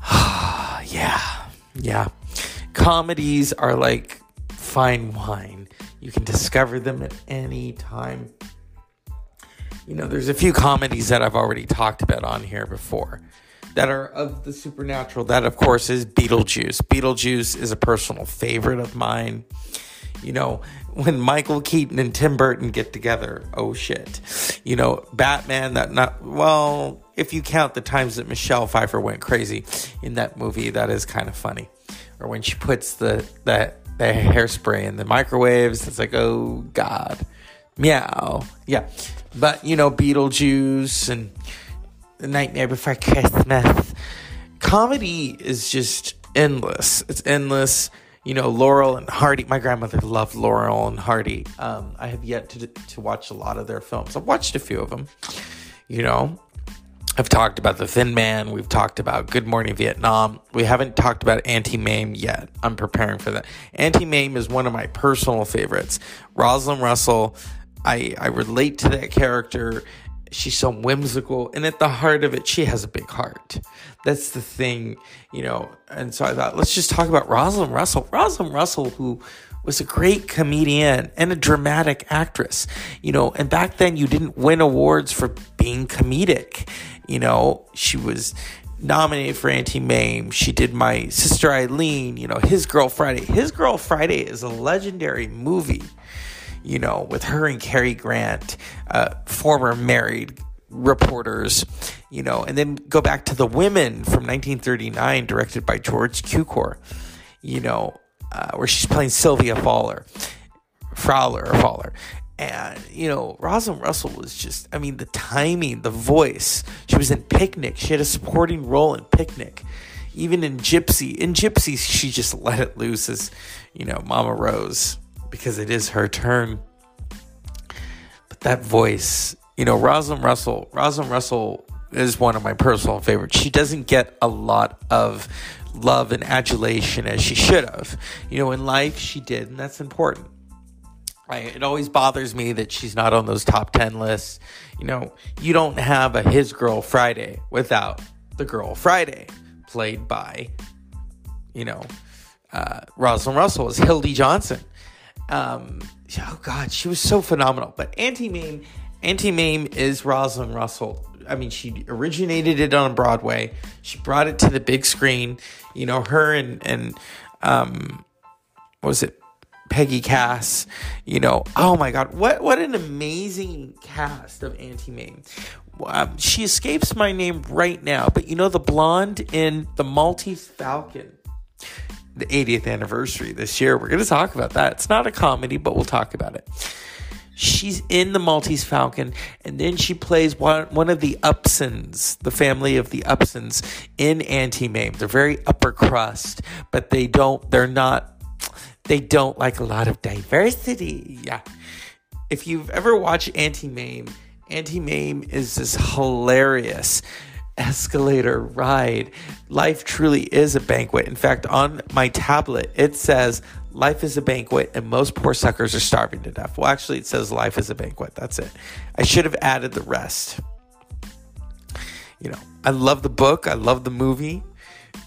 *sighs* yeah. Yeah. Comedies are like fine wine. You can discover them at any time. You know, there's a few comedies that I've already talked about on here before that are of the supernatural. That, of course, is Beetlejuice. Beetlejuice is a personal favorite of mine. You know, when Michael Keaton and Tim Burton get together, oh shit. You know, Batman, that not, well, if you count the times that Michelle Pfeiffer went crazy in that movie, that is kind of funny. Or when she puts the, the, the hairspray in the microwaves, it's like, oh God. Meow. Yeah. But, you know, Beetlejuice and The Nightmare Before Christmas. Comedy is just endless. It's endless. You know, Laurel and Hardy. My grandmother loved Laurel and Hardy. Um, I have yet to, to watch a lot of their films. I've watched a few of them. You know, I've talked about The Thin Man. We've talked about Good Morning Vietnam. We haven't talked about Auntie Mame yet. I'm preparing for that. Auntie Mame is one of my personal favorites. Rosalind Russell, I, I relate to that character. She's so whimsical. And at the heart of it, she has a big heart. That's the thing, you know. And so I thought, let's just talk about Rosalind Russell. Rosalind Russell, who was a great comedian and a dramatic actress, you know. And back then, you didn't win awards for being comedic. You know, she was nominated for Auntie Mame. She did My Sister Eileen, you know, His Girl Friday. His Girl Friday is a legendary movie, you know, with her and Cary Grant, uh, former married reporters, you know, and then go back to The Women from 1939, directed by George Cukor, you know, uh, where she's playing Sylvia Fowler, Fowler or Fowler. And, you know, Rosalind Russell was just, I mean, the timing, the voice. She was in Picnic. She had a supporting role in Picnic. Even in Gypsy. In Gypsy, she just *laughs* let it loose as, you know, Mama Rose, because it is her turn. But that voice, you know, Rosalind Russell, Rosalind Russell is one of my personal favorites. She doesn't get a lot of love and adulation as she should have. You know, in life she did, and that's important. I, it always bothers me that she's not on those top 10 lists. You know, you don't have a His Girl Friday without the Girl Friday, played by, you know, uh, Rosalind Russell as Hildy Johnson. Um, oh God, she was so phenomenal. But Auntie Mame, Auntie Mame is Rosalind Russell. I mean, she originated it on Broadway. She brought it to the big screen. You know, her and and um, what was it? Peggy Cass. You know, oh my God, what what an amazing cast of Auntie Mame. Um, she escapes my name right now, but you know the blonde in the Maltese Falcon the 80th anniversary this year. We're going to talk about that. It's not a comedy, but we'll talk about it. She's in the Maltese Falcon, and then she plays one, one of the Upsons, the family of the Upsons in Auntie Mame. They're very upper crust, but they don't, they're not, they don't like a lot of diversity. Yeah. If you've ever watched Auntie Mame, Auntie Mame is this hilarious escalator ride. Life truly is a banquet. In fact, on my tablet, it says life is a banquet and most poor suckers are starving to death. Well, actually, it says life is a banquet. That's it. I should have added the rest. You know, I love the book, I love the movie.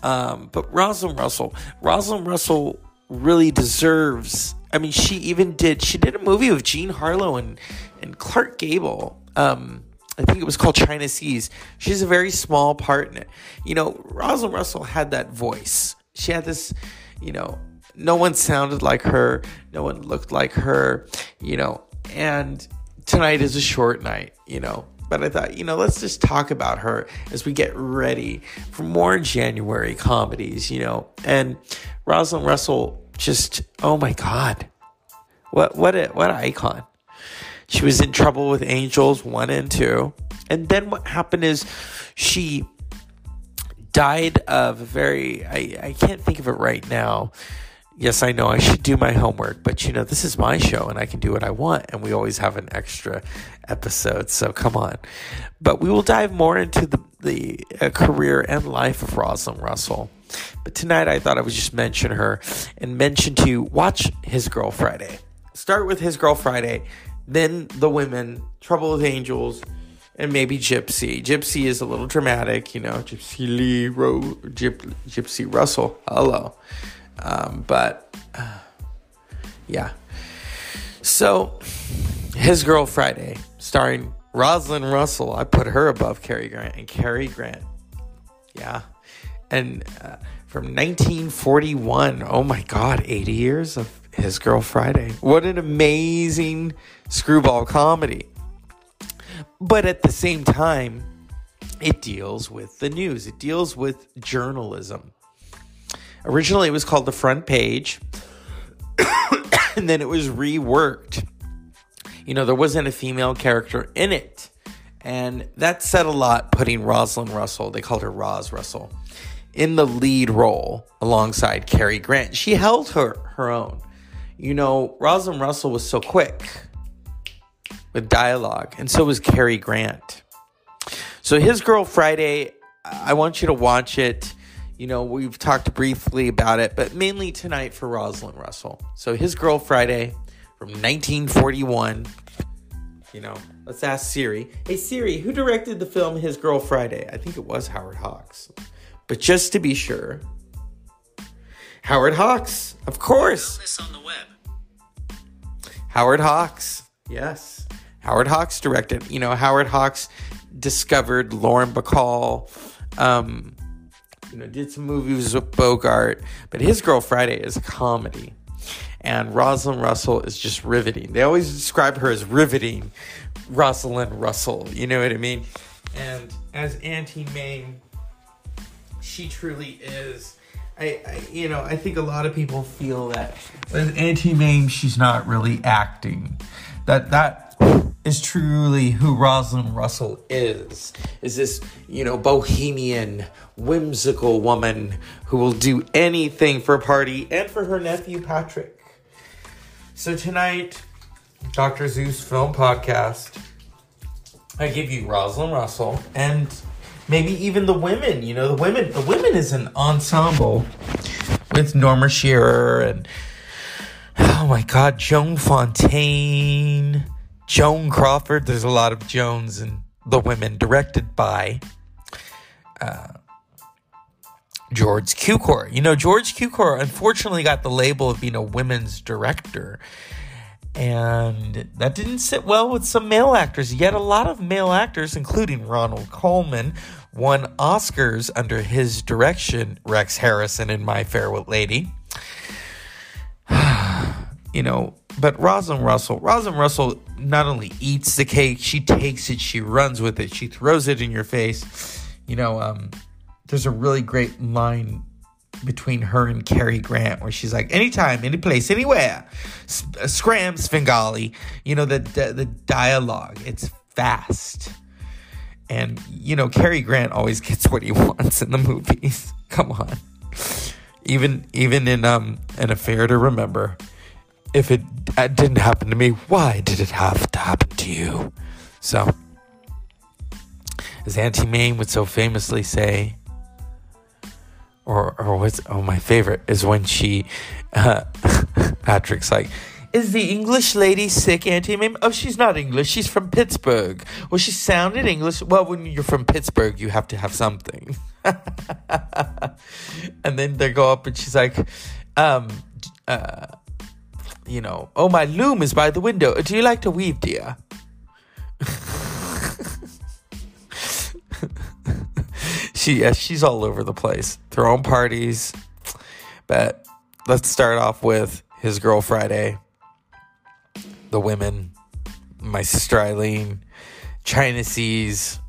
Um, but Rosalind Russell, Rosalind Russell really deserves. I mean, she even did. She did a movie with Jean Harlow and and Clark Gable. Um, I think it was called China Seas. She has a very small part in it. You know, Rosalind Russell had that voice. She had this, you know, no one sounded like her, no one looked like her, you know, and tonight is a short night, you know. But I thought, you know, let's just talk about her as we get ready for more January comedies, you know. And Rosalind Russell just, oh my God. What what a what an icon. She was in trouble with angels one and two. And then what happened is she died of a very, I, I can't think of it right now. Yes, I know I should do my homework, but you know, this is my show and I can do what I want. And we always have an extra episode. So come on. But we will dive more into the, the uh, career and life of Rosalind Russell. But tonight I thought I would just mention her and mention to you watch His Girl Friday. Start with His Girl Friday then the women, Trouble with Angels, and maybe Gypsy. Gypsy is a little dramatic, you know, Gypsy Lee, Ro, Gyp, Gypsy Russell. Hello. Um, but uh, yeah. So, His Girl Friday, starring Rosalind Russell. I put her above Cary Grant and Cary Grant. Yeah. And uh, from 1941, oh my God, 80 years of His Girl Friday. What an amazing screwball comedy. But at the same time, it deals with the news, it deals with journalism. Originally, it was called The Front Page, *coughs* and then it was reworked. You know, there wasn't a female character in it. And that said a lot, putting Rosalind Russell, they called her Roz Russell, in the lead role alongside Cary Grant. She held her, her own. You know, Rosalind Russell was so quick with dialogue, and so was Cary Grant. So, His Girl Friday, I want you to watch it. You know, we've talked briefly about it, but mainly tonight for Rosalind Russell. So, His Girl Friday from 1941. You know, let's ask Siri. Hey, Siri, who directed the film His Girl Friday? I think it was Howard Hawks. But just to be sure, Howard Hawks, of course. Howard Hawks, yes. Howard Hawks directed. You know, Howard Hawks discovered Lauren Bacall. Um, you know, did some movies with Bogart, but his Girl Friday is a comedy, and Rosalind Russell is just riveting. They always describe her as riveting, Rosalind Russell. You know what I mean? And as Auntie Mame, she truly is. I, I, you know, I think a lot of people feel that with Auntie Mame, she's not really acting. That that is truly who Rosalind Russell is. Is this, you know, bohemian, whimsical woman who will do anything for a party and for her nephew Patrick. So tonight, Dr. Zeus Film Podcast, I give you Rosalind Russell and maybe even the women. You know, the women. The women is an ensemble with Norma Shearer and oh my God, Joan Fontaine, Joan Crawford. There's a lot of Joans and the women, directed by uh, George Cukor. You know, George Cukor unfortunately got the label of being a women's director. And that didn't sit well with some male actors. Yet a lot of male actors, including Ronald Colman, won Oscars under his direction. Rex Harrison in My Fair Lady. *sighs* you know, but Rosalind Russell, Rosalind Russell not only eats the cake, she takes it, she runs with it, she throws it in your face. You know, um, there's a really great line between her and Cary Grant where she's like, anytime, any place, anywhere, uh, scram Svengali. You know, the, the, the dialogue, it's fast. And, you know, Cary Grant always *laughs* gets what he wants in the movies. *laughs* Come on. Even even in um an affair to remember, if it, didn't happen to me, why did it have to happen to you? So, as Auntie Mame would so famously say, or or what's oh my favorite is when she uh, *laughs* Patrick's like is the English lady sick, Auntie Mame? Oh, she's not English. She's from Pittsburgh. Well, she sounded English. Well, when you're from Pittsburgh, you have to have something. *laughs* and then they go up and she's like, um, uh, you know, oh, my loom is by the window. Do you like to weave, dear? *laughs* she yeah, she's all over the place, throwing parties. But let's start off with his girl Friday, the women, my sister Eileen, China Seas,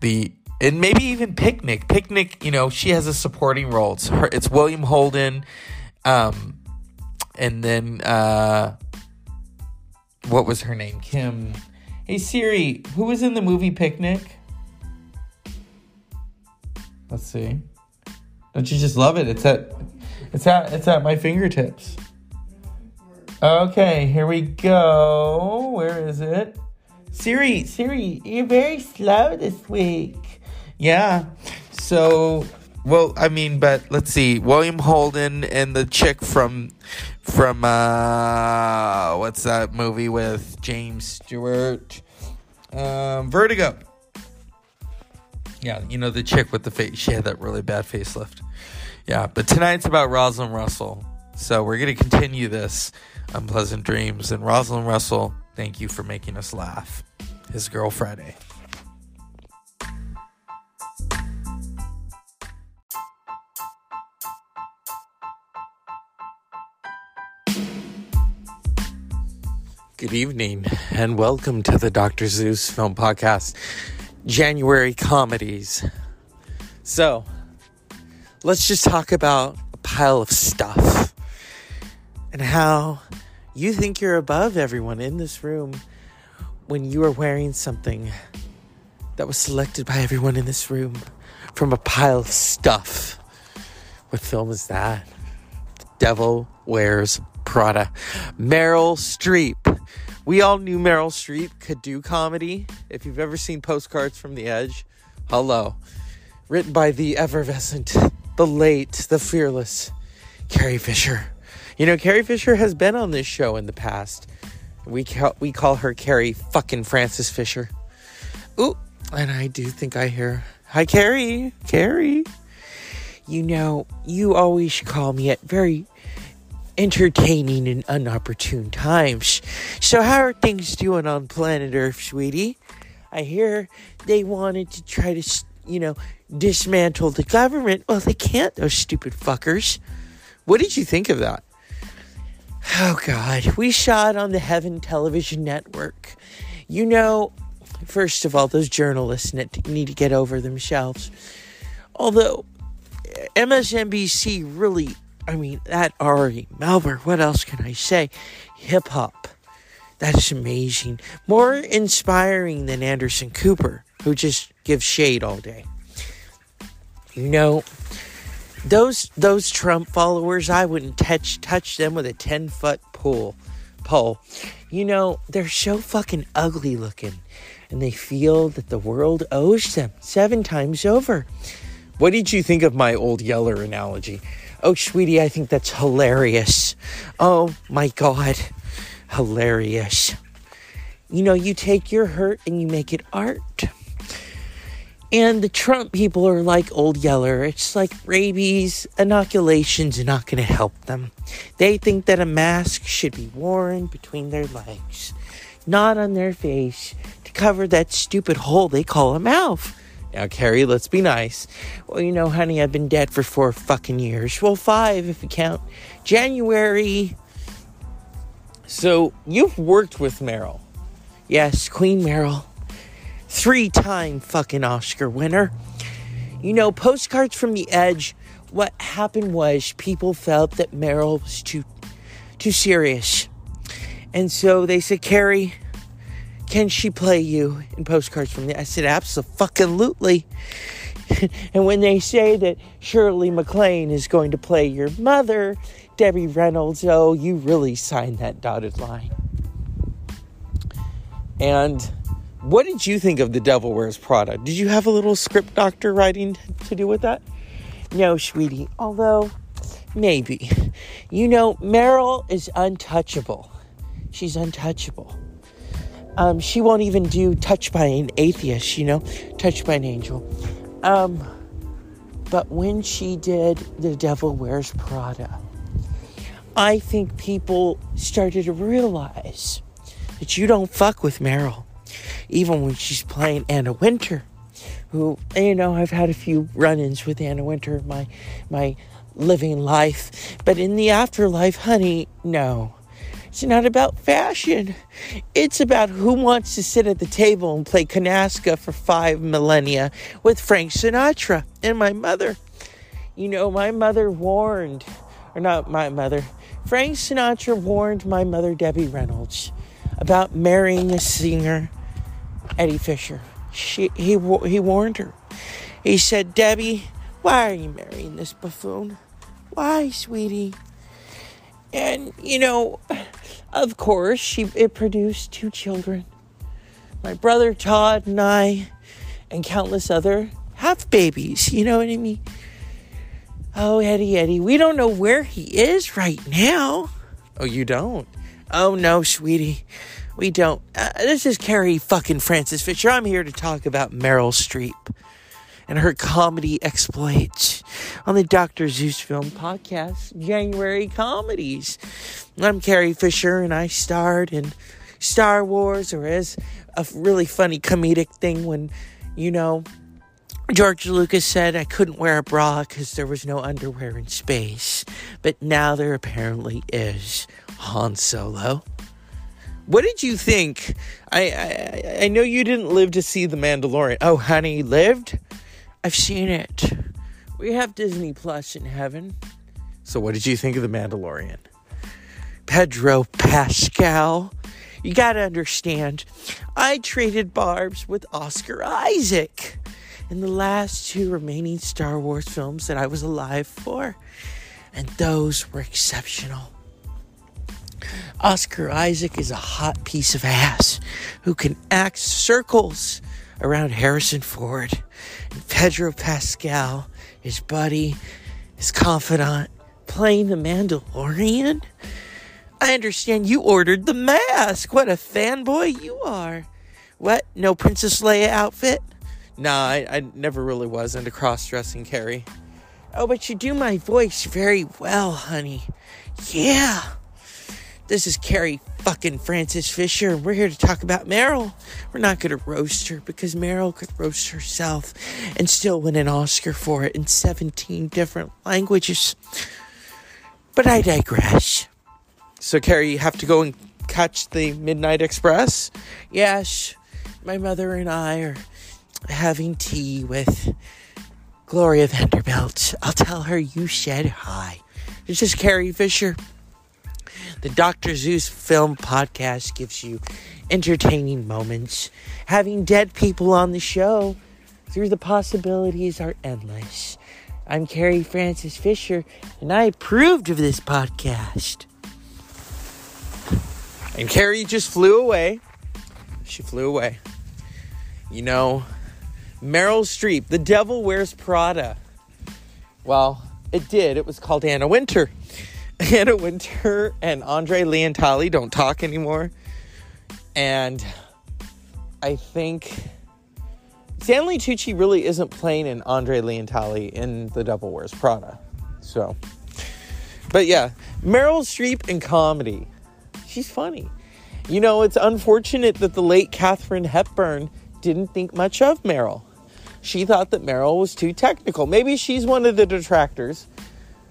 the and maybe even Picnic. Picnic, you know, she has a supporting role. It's her. It's William Holden, um, and then uh, what was her name? Kim. Hey Siri, who was in the movie Picnic? Let's see. Don't you just love it? It's at it's at it's at my fingertips. Okay, here we go. Where is it? Siri, Siri, you're very slow this week. Yeah. So, well, I mean, but let's see. William Holden and the chick from from uh what's that movie with James Stewart? Um Vertigo. Yeah, you know the chick with the face. She had that really bad facelift. Yeah, but tonight's about Rosalind Russell. So we're gonna continue this unpleasant dreams. And Rosalind Russell, thank you for making us laugh. His girl Friday. Good evening, and welcome to the Dr. Zeus Film Podcast. January comedies. So, let's just talk about a pile of stuff and how you think you're above everyone in this room when you are wearing something that was selected by everyone in this room from a pile of stuff. What film is that? The Devil Wears Prada. Meryl Streep. We all knew Meryl Streep could do comedy. If you've ever seen Postcards from the Edge, hello. Written by the effervescent, the late, the fearless Carrie Fisher. You know, Carrie Fisher has been on this show in the past. We call, we call her Carrie fucking Francis Fisher. Ooh, and I do think I hear, hi, Carrie, Carrie. You know, you always call me at very entertaining and unopportune times. So, how are things doing on planet Earth, sweetie? I hear they wanted to try to, you know, dismantle the government. Well, they can't, those stupid fuckers. What did you think of that? Oh, God. We saw it on the Heaven Television Network. You know, first of all, those journalists need to get over themselves. Although, MSNBC really I mean, that Ari Melber, what else can I say? Hip hop. That's amazing. More inspiring than Anderson Cooper, who just gives shade all day. You know, those those Trump followers, I wouldn't touch touch them with a ten foot pole pole. You know, they're so fucking ugly looking. and they feel that the world owes them seven times over. What did you think of my old Yeller analogy? Oh, sweetie, I think that's hilarious. Oh my God, hilarious. You know, you take your hurt and you make it art. And the Trump people are like old Yeller. It's like rabies, inoculations are not going to help them. They think that a mask should be worn between their legs, not on their face, to cover that stupid hole they call a mouth. Now, Carrie, let's be nice. Well, you know, honey, I've been dead for four fucking years. Well, five if you count January. So, you've worked with Meryl. Yes, Queen Meryl three time fucking Oscar winner. You know, postcards from the edge, what happened was people felt that Meryl was too too serious. And so they said, Carrie, can she play you in postcards from the I said, absolutely. *laughs* and when they say that Shirley MacLaine is going to play your mother, Debbie Reynolds, oh, you really signed that dotted line. And what did you think of The Devil Wears Prada? Did you have a little script doctor writing to do with that? No, sweetie. Although, maybe. You know, Meryl is untouchable. She's untouchable. Um, she won't even do Touched by an Atheist, you know, Touched by an Angel. Um, but when she did The Devil Wears Prada, I think people started to realize that you don't fuck with Meryl even when she's playing Anna Wintour. who you know I've had a few run-ins with Anna Wintour, my my living life, but in the afterlife, honey, no. It's not about fashion. It's about who wants to sit at the table and play Canasta for five millennia with Frank Sinatra and my mother. You know, my mother warned, or not my mother, Frank Sinatra warned my mother, Debbie Reynolds, about marrying a singer Eddie Fisher. She, he, he warned her. He said, Debbie, why are you marrying this buffoon? Why, sweetie? And, you know, of course, she it produced two children. My brother Todd and I, and countless other half babies. You know what I mean? Oh, Eddie, Eddie, we don't know where he is right now. Oh, you don't? Oh, no, sweetie. We don't. Uh, this is Carrie fucking Francis Fisher. I'm here to talk about Meryl Streep and her comedy exploits on the Dr. Zeus Film Podcast, January Comedies. I'm Carrie Fisher, and I starred in Star Wars, or as a really funny comedic thing when, you know, George Lucas said I couldn't wear a bra because there was no underwear in space. But now there apparently is. Han Solo. What did you think? I, I I know you didn't live to see The Mandalorian. Oh, honey, lived? I've seen it. We have Disney Plus in heaven. So, what did you think of The Mandalorian? Pedro Pascal. You gotta understand, I traded barbs with Oscar Isaac in the last two remaining Star Wars films that I was alive for, and those were exceptional. Oscar Isaac is a hot piece of ass who can act circles around Harrison Ford. And Pedro Pascal, his buddy, his confidant, playing the Mandalorian. I understand you ordered the mask. What a fanboy you are. What? No Princess Leia outfit? Nah, I, I never really was into cross dressing, Carrie. Oh, but you do my voice very well, honey. Yeah. This is Carrie fucking Francis Fisher, and we're here to talk about Meryl. We're not going to roast her because Meryl could roast herself and still win an Oscar for it in 17 different languages. But I digress. So, Carrie, you have to go and catch the Midnight Express? Yes, my mother and I are having tea with Gloria Vanderbilt. I'll tell her you said hi. This is Carrie Fisher. The Dr. Zeus Film Podcast gives you entertaining moments. Having dead people on the show through the possibilities are endless. I'm Carrie Francis Fisher, and I approved of this podcast. And Carrie just flew away. She flew away. You know, Meryl Streep, The Devil Wears Prada. Well, it did. It was called Anna Wintour. *laughs* Anna Wintour and André Leon Talley don't talk anymore. And I think Stanley Tucci really isn't playing an André Leon Talley in The Devil Wears Prada. So, but yeah, Meryl Streep in comedy. She's funny. You know, it's unfortunate that the late Katharine Hepburn didn't think much of Meryl. She thought that Meryl was too technical. Maybe she's one of the detractors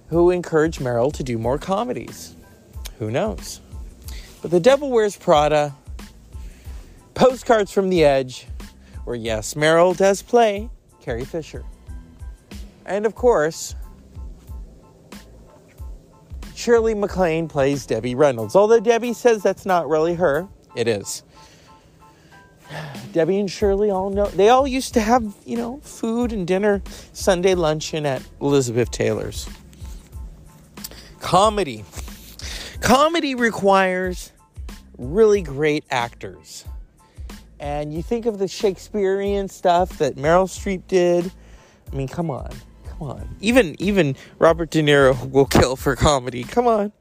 who encouraged Meryl to do more comedies. Who knows? But The Devil Wears Prada, Postcards from the Edge, where yes, Meryl does play Carrie Fisher. And of course, Shirley MacLaine plays Debbie Reynolds. Although Debbie says that's not really her, it is. Debbie and Shirley all know they all used to have, you know, food and dinner, Sunday luncheon at Elizabeth Taylor's. Comedy. Comedy requires really great actors. And you think of the Shakespearean stuff that Meryl Streep did. I mean, come on. Come on. Even even Robert De Niro *laughs* will kill for comedy. Come on.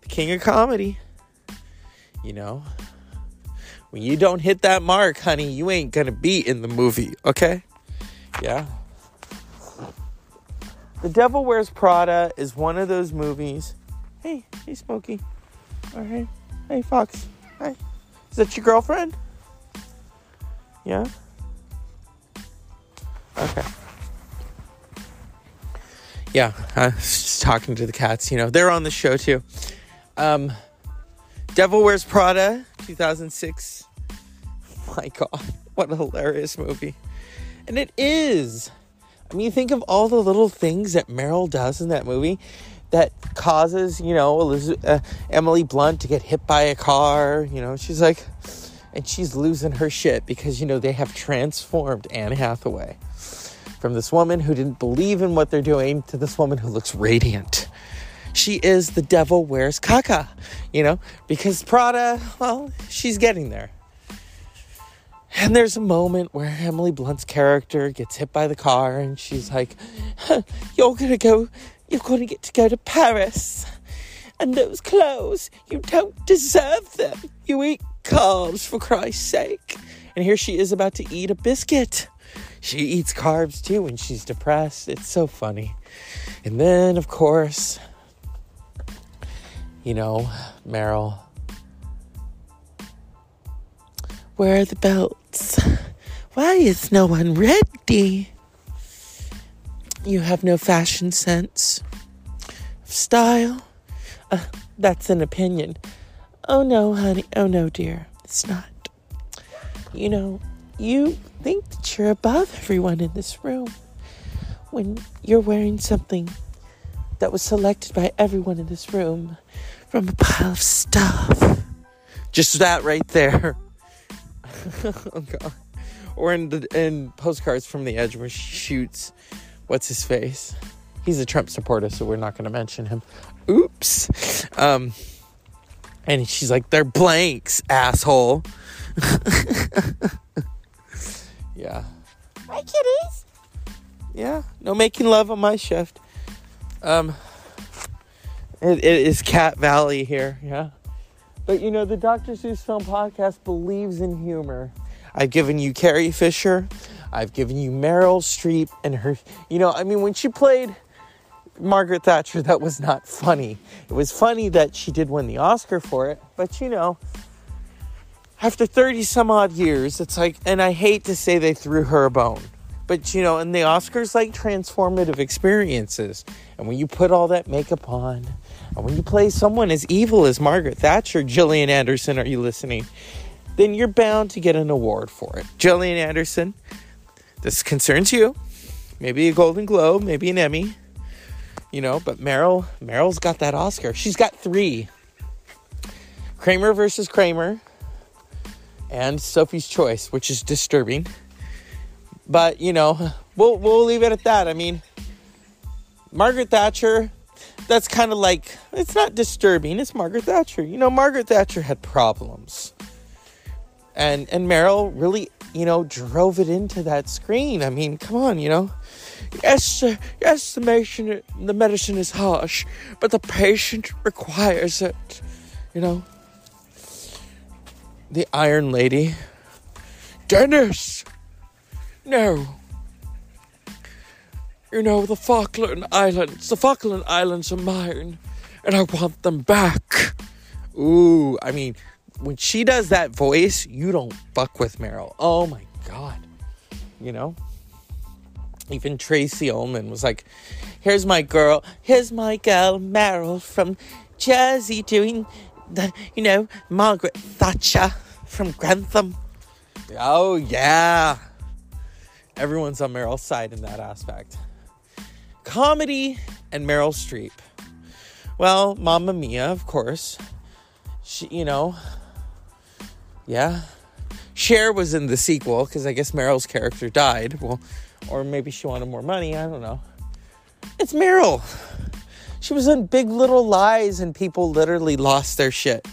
The king of comedy. You know. When you don't hit that mark, honey, you ain't gonna be in the movie, okay? Yeah. The Devil Wears Prada is one of those movies. Hey, hey, Smokey. All right. Hey, Fox. Hi. Is that your girlfriend? Yeah? Okay. Yeah, I was just talking to the cats. You know, they're on the show too. Um, Devil Wears Prada, 2006. My God, what a hilarious movie. And it is. I mean, think of all the little things that Meryl does in that movie that causes, you know, Elizabeth, uh, Emily Blunt to get hit by a car. You know, she's like, and she's losing her shit because, you know, they have transformed Anne Hathaway from this woman who didn't believe in what they're doing to this woman who looks radiant. She is the devil wears caca, you know, because Prada, well, she's getting there. And there's a moment where Emily Blunt's character gets hit by the car and she's like, You're gonna go, you're gonna get to go to Paris. And those clothes, you don't deserve them. You eat carbs for Christ's sake. And here she is about to eat a biscuit. She eats carbs too when she's depressed. It's so funny. And then, of course, you know, Meryl. Where are the belts? Why is no one ready? You have no fashion sense. Style? Uh, that's an opinion. Oh no, honey. Oh no, dear. It's not. You know, you think that you're above everyone in this room when you're wearing something that was selected by everyone in this room from a pile of stuff. Just that right there. *laughs* oh god. Or in the in postcards from the edge where she shoots what's his face. He's a Trump supporter, so we're not gonna mention him. Oops. Um and she's like, they're blanks, asshole. *laughs* yeah. Hi kitties. Yeah, no making love on my shift. Um it, it is Cat Valley here, yeah. But you know, the Dr. Seuss Film Podcast believes in humor. I've given you Carrie Fisher, I've given you Meryl Streep, and her. You know, I mean, when she played Margaret Thatcher, that was not funny. It was funny that she did win the Oscar for it, but you know, after 30 some odd years, it's like, and I hate to say they threw her a bone. But you know, and the Oscars like transformative experiences. And when you put all that makeup on, and when you play someone as evil as Margaret Thatcher, Gillian Anderson, are you listening? Then you're bound to get an award for it. Gillian Anderson, this concerns you. Maybe a Golden Globe, maybe an Emmy. You know, but Meryl, Meryl's got that Oscar. She's got three. Kramer versus Kramer and Sophie's Choice, which is disturbing. But, you know, we'll we'll leave it at that. I mean, Margaret Thatcher, that's kind of like it's not disturbing. It's Margaret Thatcher. You know, Margaret Thatcher had problems. And and Meryl really you know, drove it into that screen. I mean, come on, you know. Yes, uh, yes, the medicine, the medicine is harsh, but the patient requires it. You know. The Iron Lady. Dennis! No. You know, the Falkland Islands. The Falkland Islands are mine, and I want them back. Ooh, I mean, when she does that voice, you don't fuck with Meryl. Oh my god. You know? Even Tracey Ullman was like, here's my girl, here's my girl Meryl from Jersey doing the, you know, Margaret Thatcher from Grantham. Oh, yeah. Everyone's on Meryl's side in that aspect. Comedy and Meryl Streep. Well, Mamma Mia, of course. She, you know, yeah. Cher was in the sequel because I guess Meryl's character died. Well, or maybe she wanted more money. I don't know. It's Meryl. She was in Big Little Lies and people literally lost their shit.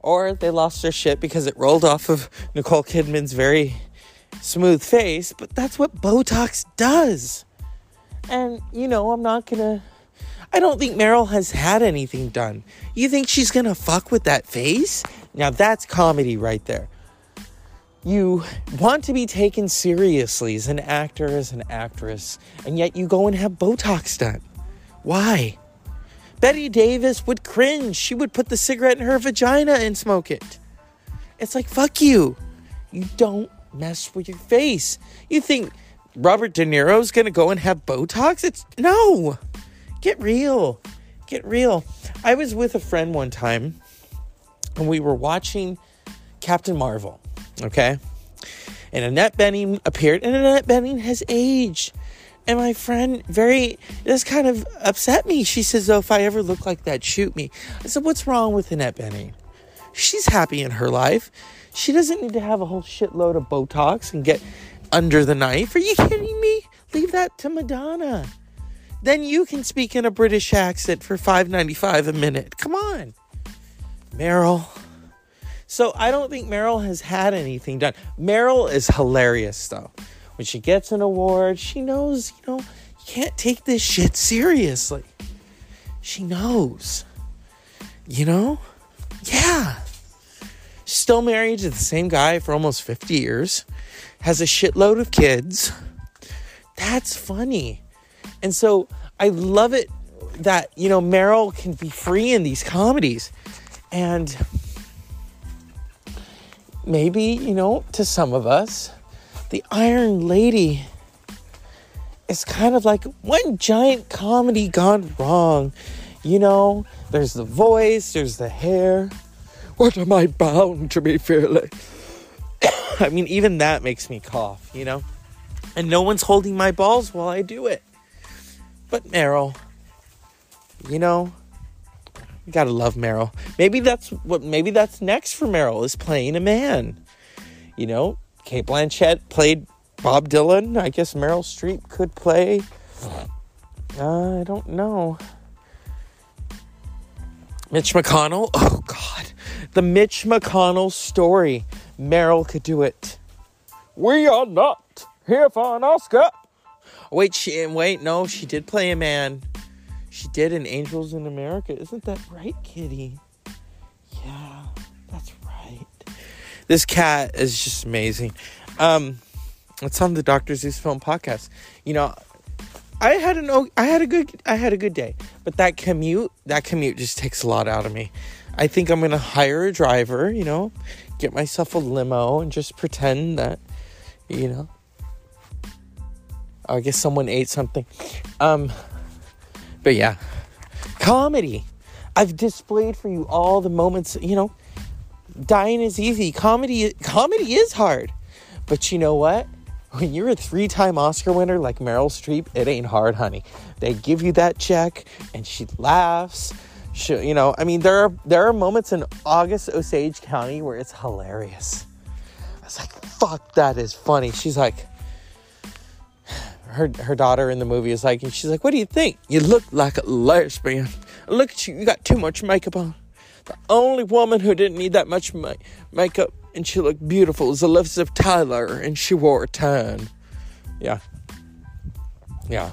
Or they lost their shit because it rolled off of Nicole Kidman's very smooth face, but that's what Botox does. And, you know, I'm not gonna. I don't think Meryl has had anything done. You think she's gonna fuck with that face? Now that's comedy right there. You want to be taken seriously as an actor, as an actress, and yet you go and have Botox done. Why? Bette Davis would cringe. She would put the cigarette in her vagina and smoke it. It's like, fuck you. You don't mess with your face. You think Robert De Niro's gonna go and have Botox? It's no. Get real. Get real. I was with a friend one time and we were watching Captain Marvel, okay? And Annette Bening appeared, and Annette Bening has aged. And my friend, very, this kind of upset me. She says, Oh, if I ever look like that, shoot me. I said, What's wrong with Annette Bening? She's happy in her life. She doesn't need to have a whole shitload of Botox and get under the knife. Are you kidding me? Leave that to Madonna. Then you can speak in a British accent for $5.95 a minute. Come on. Meryl. So I don't think Meryl has had anything done. Meryl is hilarious though. When she gets an award, she knows, you know, you can't take this shit seriously. She knows. You know? Yeah. Still married to the same guy for almost 50 years. Has a shitload of kids. That's funny. And so I love it that, you know, Meryl can be free in these comedies. And maybe, you know, to some of us, the Iron Lady is kind of like one giant comedy gone wrong. You know, there's the voice, there's the hair. What am I bound to be feeling? *coughs* I mean, even that makes me cough, you know? And no one's holding my balls while I do it. But Meryl, you know, you gotta love Meryl. Maybe that's what. Maybe that's next for Meryl is playing a man. You know, Cate Blanchett played Bob Dylan. I guess Meryl Streep could play. Uh, I don't know. Mitch McConnell. Oh God, the Mitch McConnell story. Meryl could do it. We are not here for an Oscar. Wait, she wait. No, she did play a man. She did in Angels in America. Isn't that right, Kitty? Yeah, that's right. This cat is just amazing. Um, it's on the Dr. Zeus Film Podcast. You know, I had an I had a good I had a good day, but that commute that commute just takes a lot out of me. I think I'm gonna hire a driver. You know, get myself a limo and just pretend that, you know. I guess someone ate something. Um, but yeah, comedy. I've displayed for you all the moments, you know, dying is easy. Comedy comedy is hard. But you know what? When you're a three-time Oscar winner like Meryl Streep, it ain't hard, honey. They give you that check and she laughs. You know, I mean there are there are moments in August Osage County where it's hilarious. I was like, fuck, that is funny. She's like, her her daughter in the movie is like, and she's like, "What do you think? You look like a lesbian. Look at you. You got too much makeup on. The only woman who didn't need that much ma- makeup and she looked beautiful as Elizabeth Taylor, and she wore a tan. Yeah. Yeah.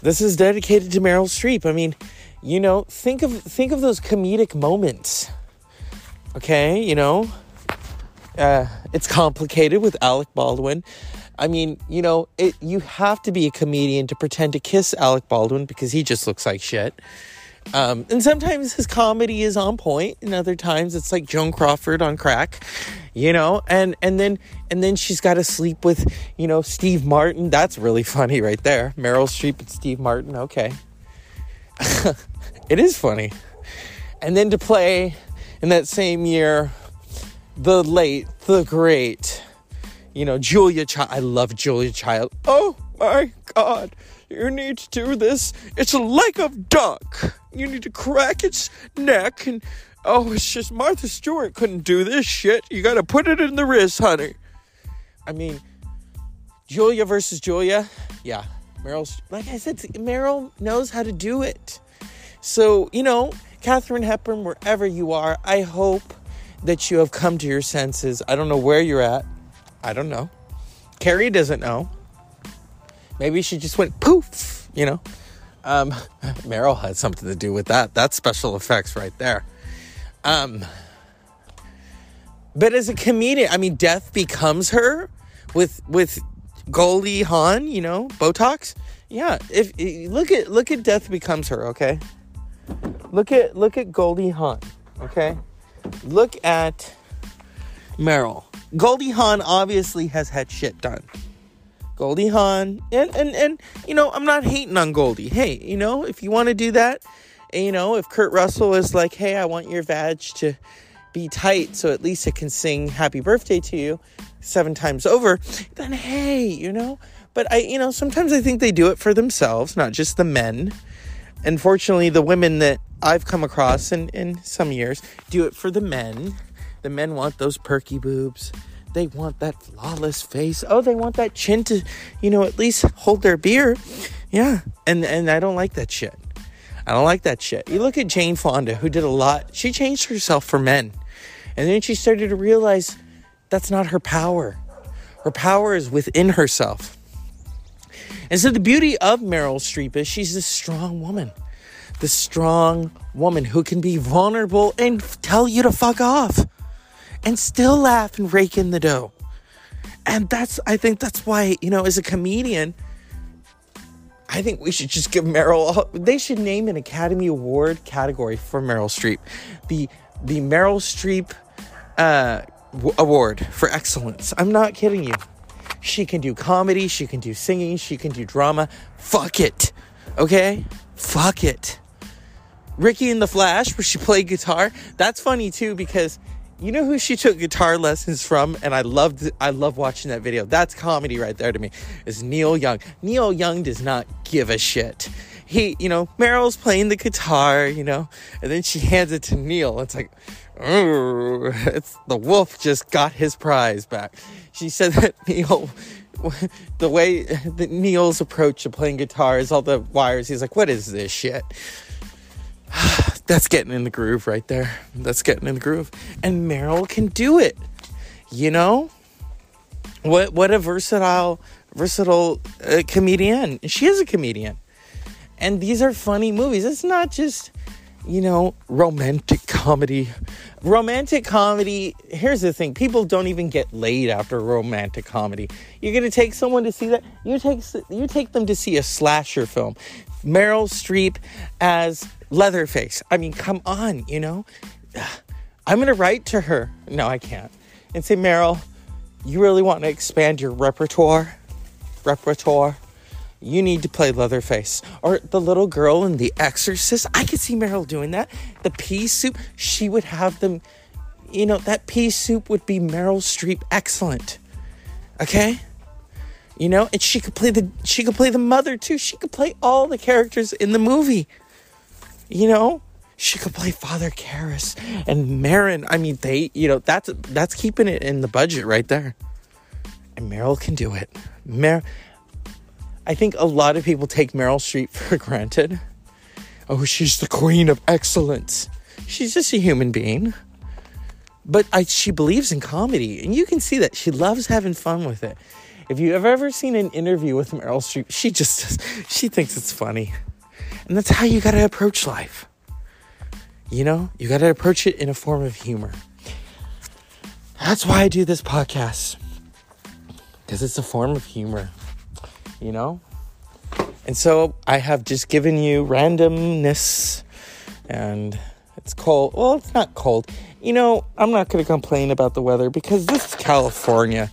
This is dedicated to Meryl Streep. I mean, you know, think of think of those comedic moments. Okay, you know, uh, it's complicated with Alec Baldwin. I mean, you know, it, you have to be a comedian to pretend to kiss Alec Baldwin because he just looks like shit. Um, and sometimes his comedy is on point, and other times it's like Joan Crawford on crack, you know. And and then and then she's got to sleep with you know Steve Martin. That's really *laughs* funny right there. Meryl Streep and Steve Martin. Okay, *laughs* it is funny. And then to play in that same year, the late, the great, you know Julia Child. I love Julia Child. Oh my God you need to do this. It's like a leg of duck. You need to crack its neck and oh, it's just Martha Stewart couldn't do this shit. You got to put it in the wrist, honey. I mean, Julia versus Julia. Yeah, Meryl's like I said, Meryl knows how to do it. So, you know, Katharine Hepburn, wherever you are, I hope that you have come to your senses. I don't know where you're at. I don't know. Carrie doesn't know. Maybe she just went poof, you know? Um, *laughs* Meryl had something to do with that. That's special effects right there. Um, but as a comedian, I mean, death becomes her with with Goldie Hawn, you know, Botox. Yeah, if, look at look at death becomes her, okay? Look at look at Goldie Hawn, okay? Look at Meryl. Goldie Hawn obviously has had shit done. Goldie Hawn. And, and, and, you know, I'm not hating on Goldie. Hey, you know, if you want to do that, and, you know, if Kurt Russell is like, hey, I want your vag to be tight so at least it can sing happy birthday to you seven times over, then hey, you know. But I, you know, sometimes I think they do it for themselves, not just the men. Unfortunately, the women that I've come across in, in some years do it for the men. The men want those perky boobs. They want that flawless face. Oh, they want that chin to, you know, at least hold their beer. Yeah. And and I don't like that shit. I don't like that shit. You look at Jane Fonda, who did a lot. She changed herself for men. And then she started to realize that's not her power. Her power is within herself. And so the beauty of Meryl Streep is she's a strong woman. The strong woman who can be vulnerable and tell you to fuck off and still laugh and rake in the dough. And that's, I think that's why, you know, as a comedian, I think we should just give Meryl, they should name an Academy Award category for Meryl Streep. The, the Meryl Streep uh, w- Award for Excellence. I'm not kidding you. She can do comedy, she can do singing, she can do drama. Fuck it. Okay? Fuck it. Ricki and the Flash, where she played guitar. That's funny too because you know who she took guitar lessons from and i loved i love watching that video that's comedy right there to me is neil young neil young does not give a shit he you know meryl's playing the guitar you know and then she hands it to neil it's like *laughs* it's the wolf just got his prize back she said that *laughs* neil *laughs* the way that neil's approach to playing guitar is all the wires he's like what is this shit *sighs* that's getting in the groove right there. That's getting in the groove. And Meryl can do it. You know? What what a versatile versatile uh, comedian. She is a comedian. And these are funny movies. It's not just you know, romantic comedy. Romantic comedy, here's the thing people don't even get laid after romantic comedy. You're going to take someone to see that. You take you take them to see a slasher film. Meryl Streep as Leatherface. I mean, come on, you know? *sighs* I'm going to write to her. No, I can't. And say, Meryl, you really want to expand your repertoire? Repertoire? You need to play Leatherface. Or the little girl in The Exorcist. I could see Meryl doing that. The pea soup, she would have them, you know, that pea soup would be Meryl Streep excellent. Okay? You know, and she could play the she could play the mother too. She could play all the characters in the movie. You know, she could play Father Karras and Merrin. I mean, they, you know, that's that's keeping it in the budget right there. And Meryl can do it. Mer I think a lot of people take Meryl Streep *laughs* for granted. Oh, she's the queen of excellence. She's just a human being. but I, she believes in comedy, and you can see that she loves having fun with it. If you have ever seen an interview with Meryl Streep, she just *laughs* she thinks it's funny, and that's how you got to approach life. You know, you got to approach it in a form of humor. That's why I do this podcast because it's a form of humor. You know, and so I have just given you randomness, and it's cold. Well, it's not cold. You know, I'm not going to complain about the weather because this is California.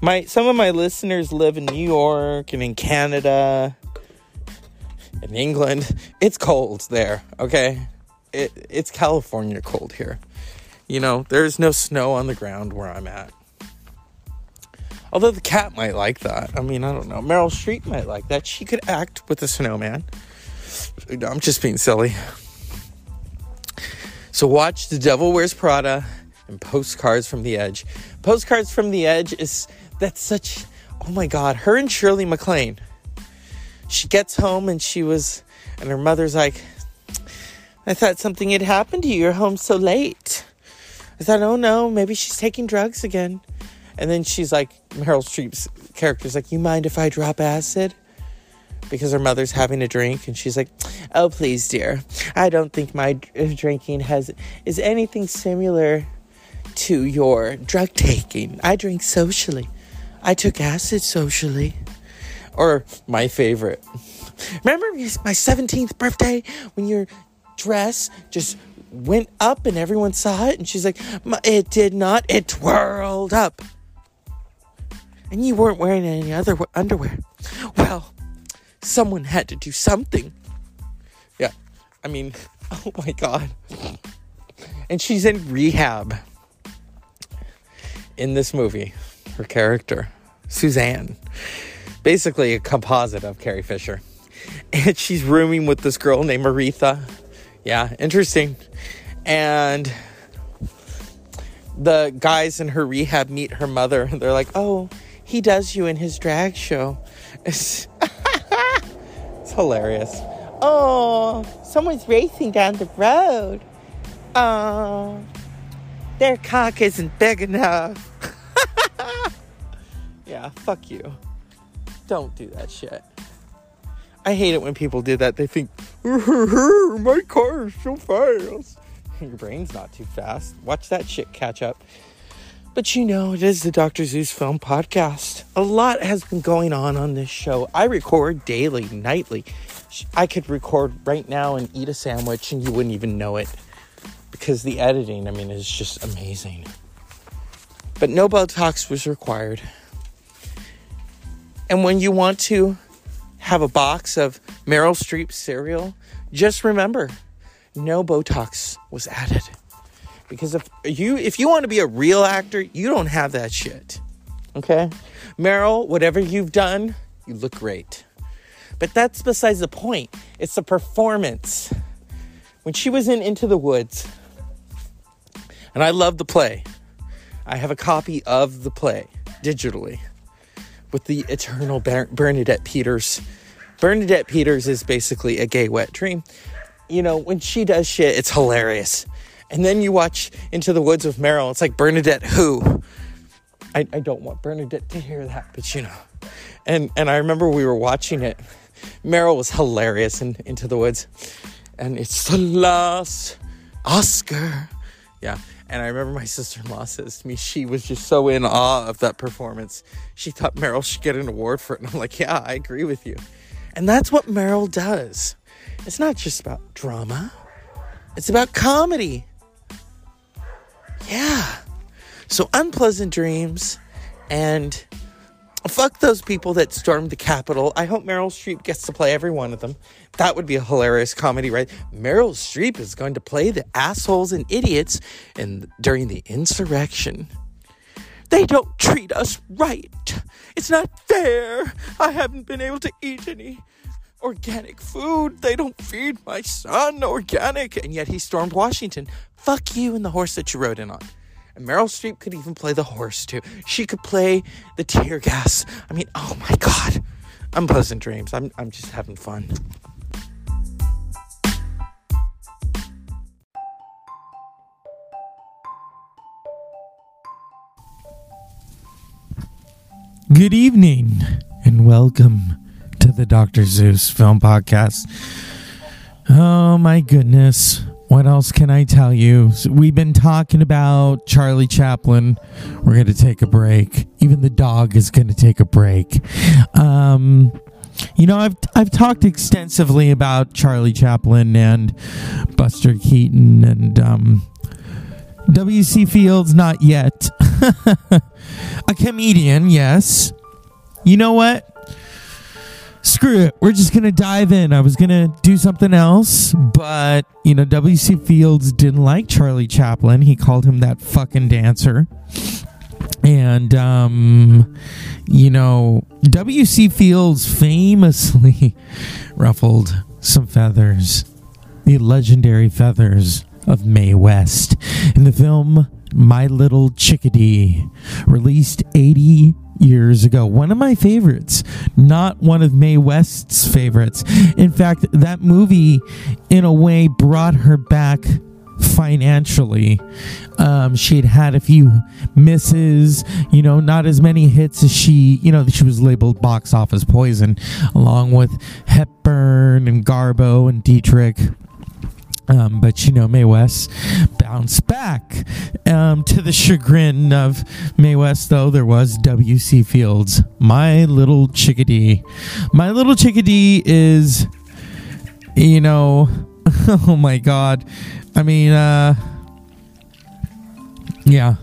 My some of my listeners live in New York and in Canada, in England. It's cold there, okay? It it's California cold here. You know, there's no snow on the ground where I'm at. Although the cat might like that. I mean, I don't know. Meryl Streep might like that. She could act with a snowman. I'm just being silly. So watch The Devil Wears Prada and Postcards from the Edge. Postcards from the Edge is that's such oh my god, her and Shirley MacLaine. She gets home and she was and her mother's like I thought something had happened to you. You're home so late. I thought, oh no, maybe she's taking drugs again. And then she's like, Meryl Streep's character's like, you mind if I drop acid? Because her mother's having a drink, and she's like, "Oh, please, dear, I don't think my uh, drinking has is anything similar to your drug taking. I drink socially. I took acid socially." Or my favorite, remember my seventeenth birthday when your dress just went up and everyone saw it, and she's like, "It did not. It twirled up." And you weren't wearing any other underwear. Well, someone had to do something. Yeah, I mean, *laughs* oh my god. And she's in rehab in this movie. Her character, Suzanne, basically a composite of Carrie Fisher. *laughs* And she's rooming with this girl named Aretha. Yeah, interesting. And the guys in her rehab meet her mother they're like, oh, he does you in his drag show. It's, *laughs* it's hilarious. Oh, someone's racing down the road. Oh, their cock isn't big enough. *laughs* yeah, fuck you. Don't do that shit. I hate it when people do that. They think, *laughs* my car is so fast. Your brain's not too fast. Watch that shit catch up. But you know, it is the Dr. Zeus Film Podcast. A lot has been going on on this show. I record daily, nightly. I could record right now and eat a sandwich and you wouldn't even know it because the editing, I mean, is just amazing. But no Botox was required. And when you want to have a box of Meryl Streep cereal, just remember no Botox was added. Because if you if you want to be a real actor, you don't have that shit. Okay? Meryl, whatever you've done, you look great. But that's besides the point. It's the performance. When she was in Into the Woods, and I love the play. I have a copy of the play digitally with the eternal Bernadette Peters. Bernadette Peters is basically a gay wet dream. You know, when she does shit, it's hilarious. And then you watch Into the Woods with Meryl. It's like Bernadette who? I, I don't want Bernadette to hear that, but you know. And and I remember we were watching it. Meryl was hilarious in Into the Woods. And it's the last Oscar. Yeah. And I remember my sister in law says to me, she was just so in awe of that performance. She thought Meryl should get an award for it. And I'm like, yeah, I agree with you. And that's what Meryl does. It's not just about drama, it's about comedy. Yeah. So unpleasant dreams and fuck those people that stormed the Capitol. I hope Meryl Streep gets to play every one of them. That would be a hilarious comedy, right? Meryl Streep is going to play the assholes and idiots in, during the insurrection. They don't treat us right. It's not fair. I haven't been able to eat any organic food. They don't feed my son organic. And yet he stormed Washington. Fuck you and the horse that you rode in on. And Meryl Streep could even play the horse too. She could play the tear gas. I mean, oh my God. Unpleasant dreams. I'm, I'm just having fun. Good evening and welcome to the Dr. Zeus Film Podcast. Oh my goodness. What else can I tell you? So we've been talking about Charlie Chaplin. We're going to take a break. Even the dog is going to take a break. Um, you know, I've I've talked extensively about Charlie Chaplin and Buster Keaton and um, W.C. Fields. Not yet. *laughs* a comedian, yes. You know what? Screw it. We're just to dive in. I was to do something else, but, you know, W.C. Fields didn't like Charlie Chaplin. He called him that fucking dancer. And, um, you know, W.C. Fields famously *laughs* ruffled some feathers, the legendary feathers of Mae West in the film My Little Chickadee, released 80 years ago. One of my favorites, not one of Mae West's favorites. In fact, that movie, in a way, brought her back financially. Um, she'd had a few misses, you know, not as many hits as she, you know, she was labeled box office poison, along with Hepburn and Garbo and Dietrich. Um, but you know, Mae West bounced back. Um, to the chagrin of Mae West, though, there was W.C. Fields, My Little Chickadee. My Little Chickadee is, you know, *laughs* oh my God. I mean, uh, yeah.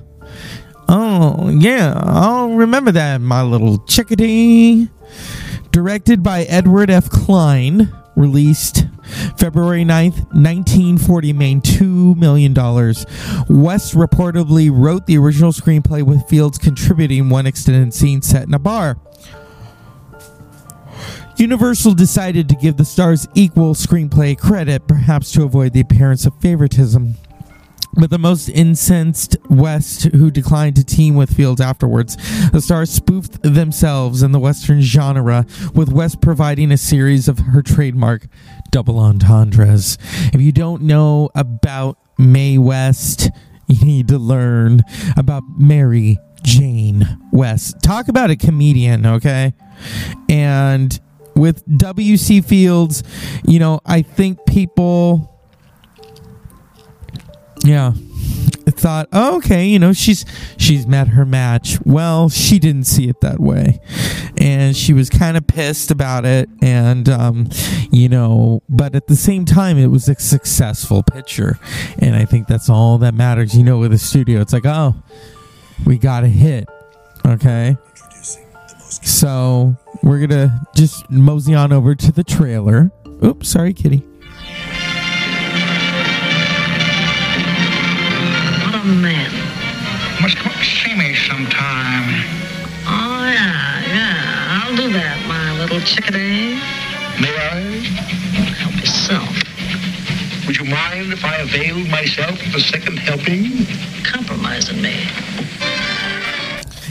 Oh, yeah. I'll remember that, My Little Chickadee. Directed by Edward F. Cline, released February 9th, 1940, made $2 million. West reportedly wrote the original screenplay with Fields contributing one extended scene set in a bar. Universal decided to give the stars equal screenplay credit, perhaps to avoid the appearance of favoritism. But the most incensed West, who declined to team with Fields afterwards, the stars spoofed themselves in the Western genre, with West providing a series of her trademark double entendres. If you don't know about Mae West, you need to learn about Mary Jane West. Talk about a comedian, okay? And with W.C. Fields, you know, I think people yeah thought oh, okay you know she's she's met her match well. She didn't see it that way. And she was kind of pissed about it and um, you know but at the same time it was a successful picture. And i think that's all that matters. You know with a studio it's like oh we got a hit. Okay? So we're gonna just mosey on over to the trailer. Oops sorry kitty What a man. Must come see me sometime. Oh, yeah, yeah. I'll do that, my little chickadee. May I? Help yourself. Would you mind if I availed myself of a second helping? Compromising me.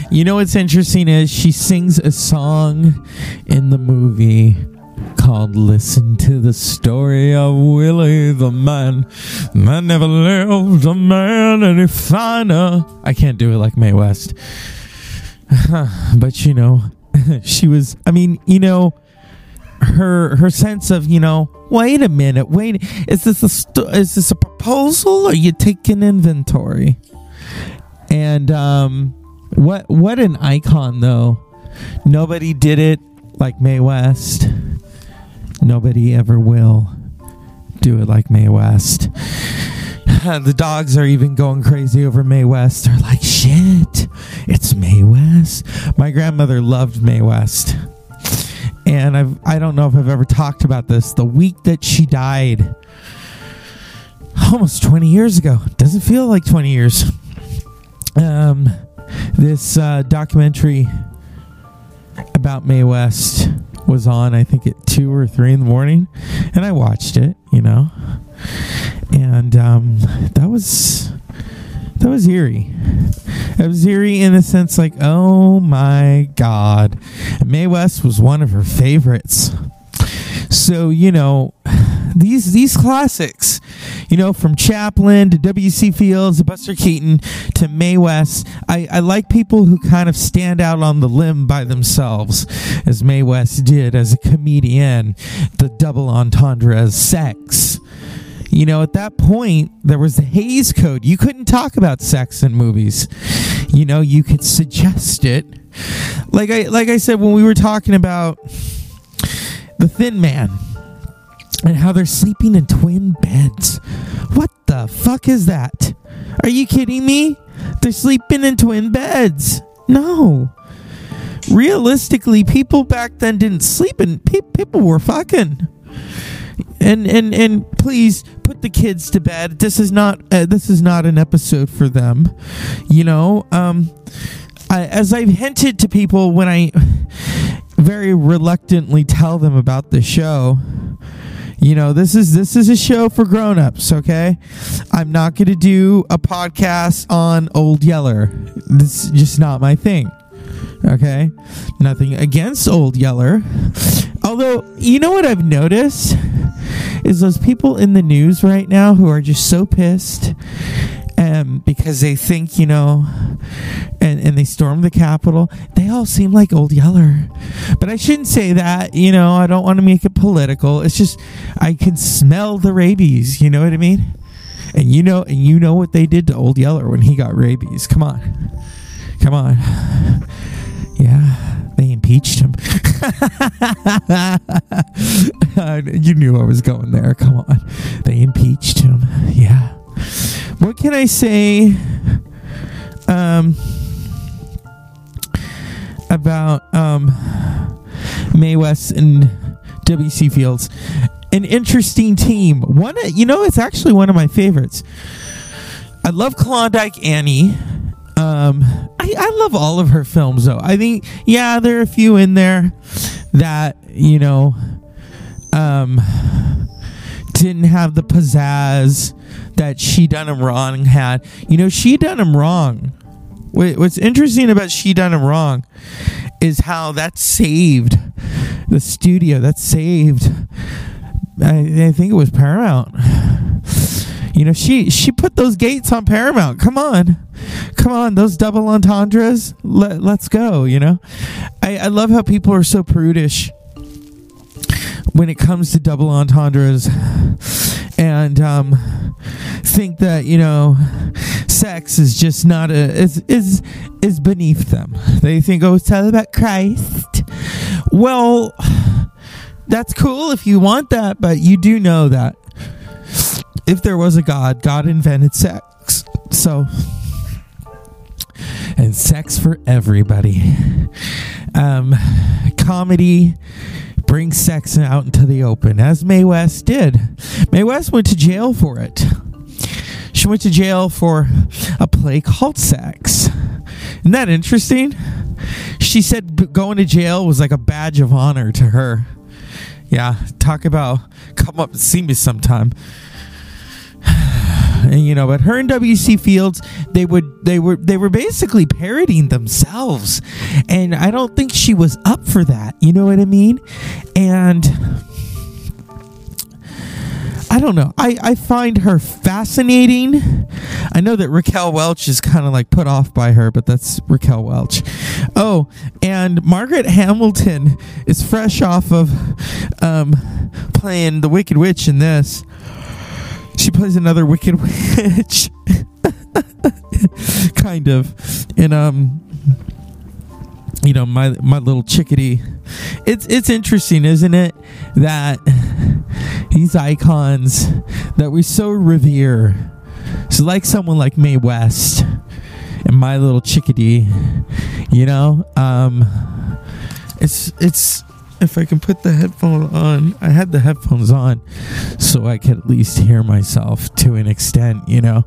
You know what's interesting is she sings a song in the movie called Listen to the Story of Willie the Man. Man never lived a man any finer. I can't do it like Mae West. *sighs* but you know, *laughs* she was I mean, you know, her her sense of, you know, wait a minute, wait, is this a is this a proposal or are you taking inventory? And um what what an icon though. Nobody did it like Mae West. Nobody ever will do it like Mae West. *sighs* the dogs are even going crazy over Mae West. They're like, shit, it's Mae West. My grandmother loved Mae West. And I've I don't know if I've ever talked about this. The week that she died, almost 20 years ago. Doesn't feel like 20 years. Um, this uh, documentary about Mae West was on, I think, at two or three in the morning, and I watched it. You know, and um, that was that was eerie. It was eerie in a sense like, oh my god, Mae West was one of her favorites. So you know, these these classics, you know, from Chaplin to W.C. Fields to Buster Keaton to Mae West. I, I like people who kind of stand out on the limb by themselves, as Mae West did as a comedian. The double entendre as sex. You know, at that point, there was the Hays Code. You couldn't talk about sex in movies. You know, you could suggest it. Like I like I said when we were talking about the Thin Man and how they're sleeping in twin beds. What the fuck is that? Are you kidding me? They're sleeping in twin beds. No. Realistically, people back then didn't sleep in pe- people were fucking. And and and please put the kids to bed. This is not uh, this is not an episode for them. You know, um I, as I've hinted to people when I very reluctantly tell them about the show, you know, this is this is a show for grown-ups, okay? I'm not going to do a podcast on Old Yeller. This is just not my thing. Okay? Nothing against Old Yeller. Although, you know what I've noticed is those people in the news right now who are just so pissed um, because they think, you know, and, and they storm the Capitol. They all seem like Old Yeller. But I shouldn't say that, you know, I don't want to make it political. It's just, I can smell the rabies, you know what I mean? And you know, and you know what they did to Old Yeller when he got rabies. Come on. Come on. Yeah, they impeached him. *laughs* You knew I was going there. Come on. They impeached him. Yeah. What can I say um, about um, Mae West and W.C. Fields? An interesting team. One, you know, it's actually one of my favorites. I love Klondike Annie. Um, I, I love all of her films, though. I think, yeah, there are a few in there that you know um, didn't have the pizzazz that she done him wrong had. You know, she done him wrong. What's interesting about she done him wrong is how that saved the studio. That saved. I, I think it was Paramount. You know, she she put those gates on Paramount. Come on, come on, those double entendres. Let, let's go. You know, I, I love how people are so prudish when it comes to double entendres and um, think that you know sex is just not a is is is beneath them. They think oh it's all about Christ. Well, that's cool if you want that, but you do know that if there was a God, God invented sex. So and sex for everybody. Um, comedy brings sex out into the open, as Mae West did. Mae West went to jail for it. She went to jail for a play called Sex. Isn't that interesting? She said going to jail was like a badge of honor to her. Yeah, talk about come up and see me sometime. And, you know, but her and WC Fields, they would they were they were basically parodying themselves, and I don't think she was up for that. You know what I mean? And I don't know. I, I find her fascinating. I know that Raquel Welch is kind of like put off by her, but that's Raquel Welch. Oh, and Margaret Hamilton is fresh off of um, playing the Wicked Witch in this. She plays another Wicked Witch. *laughs* kind of. And um you know, my my little chickadee. It's it's interesting, isn't it? That these icons that we so revere. So like someone like Mae West and my little chickadee, you know, um it's it's if I can put the headphone on, I had the headphones on so I could at least hear myself to an extent, you know.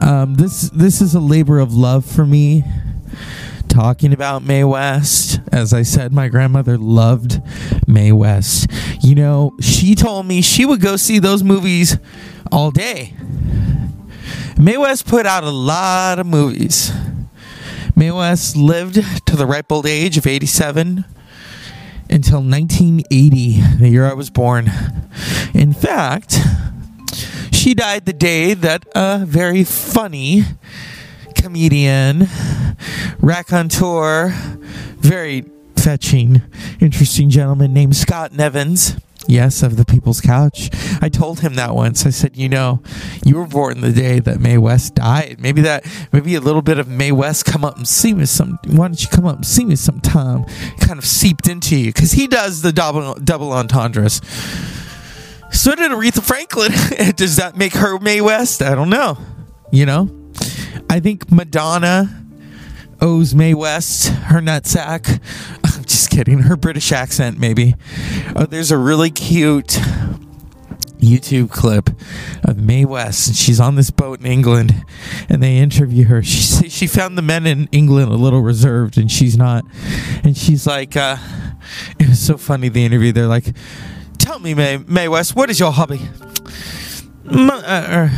Um, this this is a labor of love for me. Talking about Mae West, as I said, my grandmother loved Mae West. You know, she told me she would go see those movies all day. Mae West put out a lot of movies. Mae West lived to the ripe old age of 87 until 1980, the year I was born. In fact, she died the day that a very funny comedian, raconteur, very fetching, interesting gentleman named Scott Nevins. Yes, of the People's Couch. I told him that once. I said, you know, you were born the day that Mae West died. Maybe that, maybe a little bit of Mae West come up and see me some. Why don't you come up and see me sometime? Kind of seeped into you because he does the double double entendres. So did Aretha Franklin. *laughs* Does that make her Mae West? I don't know. You know, I think Madonna owes Mae West her nutsack. *laughs* I'm just kidding. Her British accent, maybe. Oh, there's a really cute YouTube clip of Mae West, and she's on this boat in England, and they interview her. She she found the men in England a little reserved, and she's not. And she's like, uh, it was so funny the interview. They're like, "Tell me, Mae Mae West, what is your hobby?" "M- uh,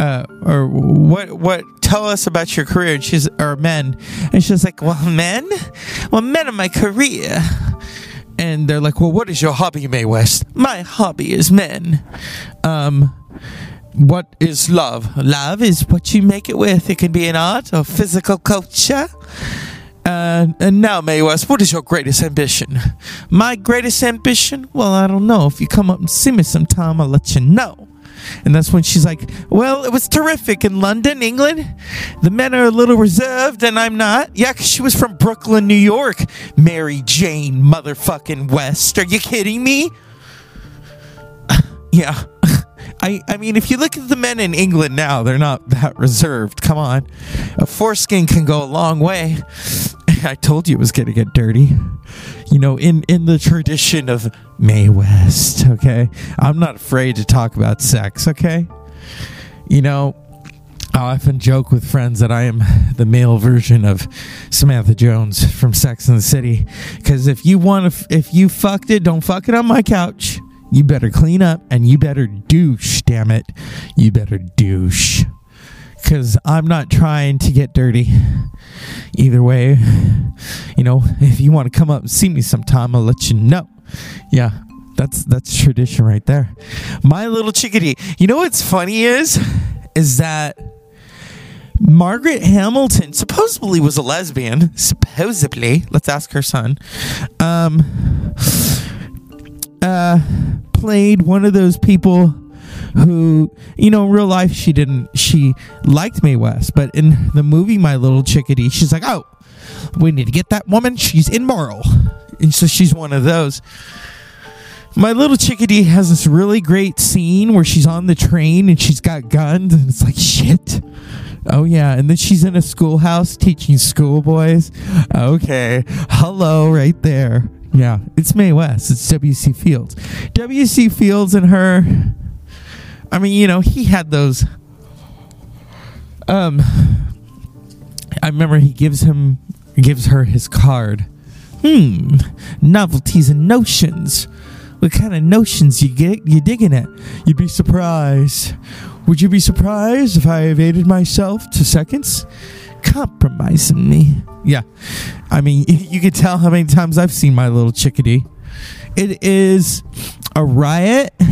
uh, or what what tell us about your career. And she's or men. And she's like well men? Well men are my career. And they're like well what is your hobby Mae West? My hobby is men. Um what is love? Love is what you make it with. It can be an art or physical culture. Uh, and now, Mae West, what is your greatest ambition? My greatest ambition? Well, I don't know. If you come up and see me sometime, I'll let you know. And that's when she's like, Well, it was terrific in London, England. The men are a little reserved, and I'm not. Yeah, 'cause she was from Brooklyn, New York. Mary Jane motherfucking West. Are you kidding me? *laughs* yeah. *laughs* I, I mean, if you look at the men in England now, they're not that reserved. Come on. A foreskin can go a long way. *laughs* I told you it was going to get dirty. You know, in, in the tradition of Mae West, okay? I'm not afraid to talk about sex, okay? You know, I often joke with friends that I am the male version of Samantha Jones from Sex and the City. Because if you want to, if you fucked it, don't fuck it on my couch. You better clean up and you better douche, damn it. You better douche. Because I'm not trying to get dirty. Either way, you know, if you want to come up and see me sometime, I'll let you know. Yeah, that's that's tradition right there. My little chickadee. You know what's funny is, is that Margaret Hamilton supposedly was a lesbian. Supposedly, let's ask her son. Um, uh, played one of those people who, you know, in real life she didn't. She liked Mae West, but in the movie My Little Chickadee, she's like, oh, we need to get that woman. She's immoral, and so she's one of those. My little chickadee has this really great scene where she's on the train and she's got guns, and it's like shit. Oh yeah, and then she's in a schoolhouse teaching schoolboys. Okay, hello, right there. Yeah, it's Mae West. It's W.C. Fields. W.C. Fields and her. I mean, you know, he had those. Um, I remember he gives him, gives her his card. Hmm, novelties and notions. What kind of notions you get? You digging it? You'd be surprised. Would you be surprised if I evaded myself to seconds? Compromising me. Yeah. I mean, you can tell how many times I've seen my little chickadee. It is a riot. *laughs*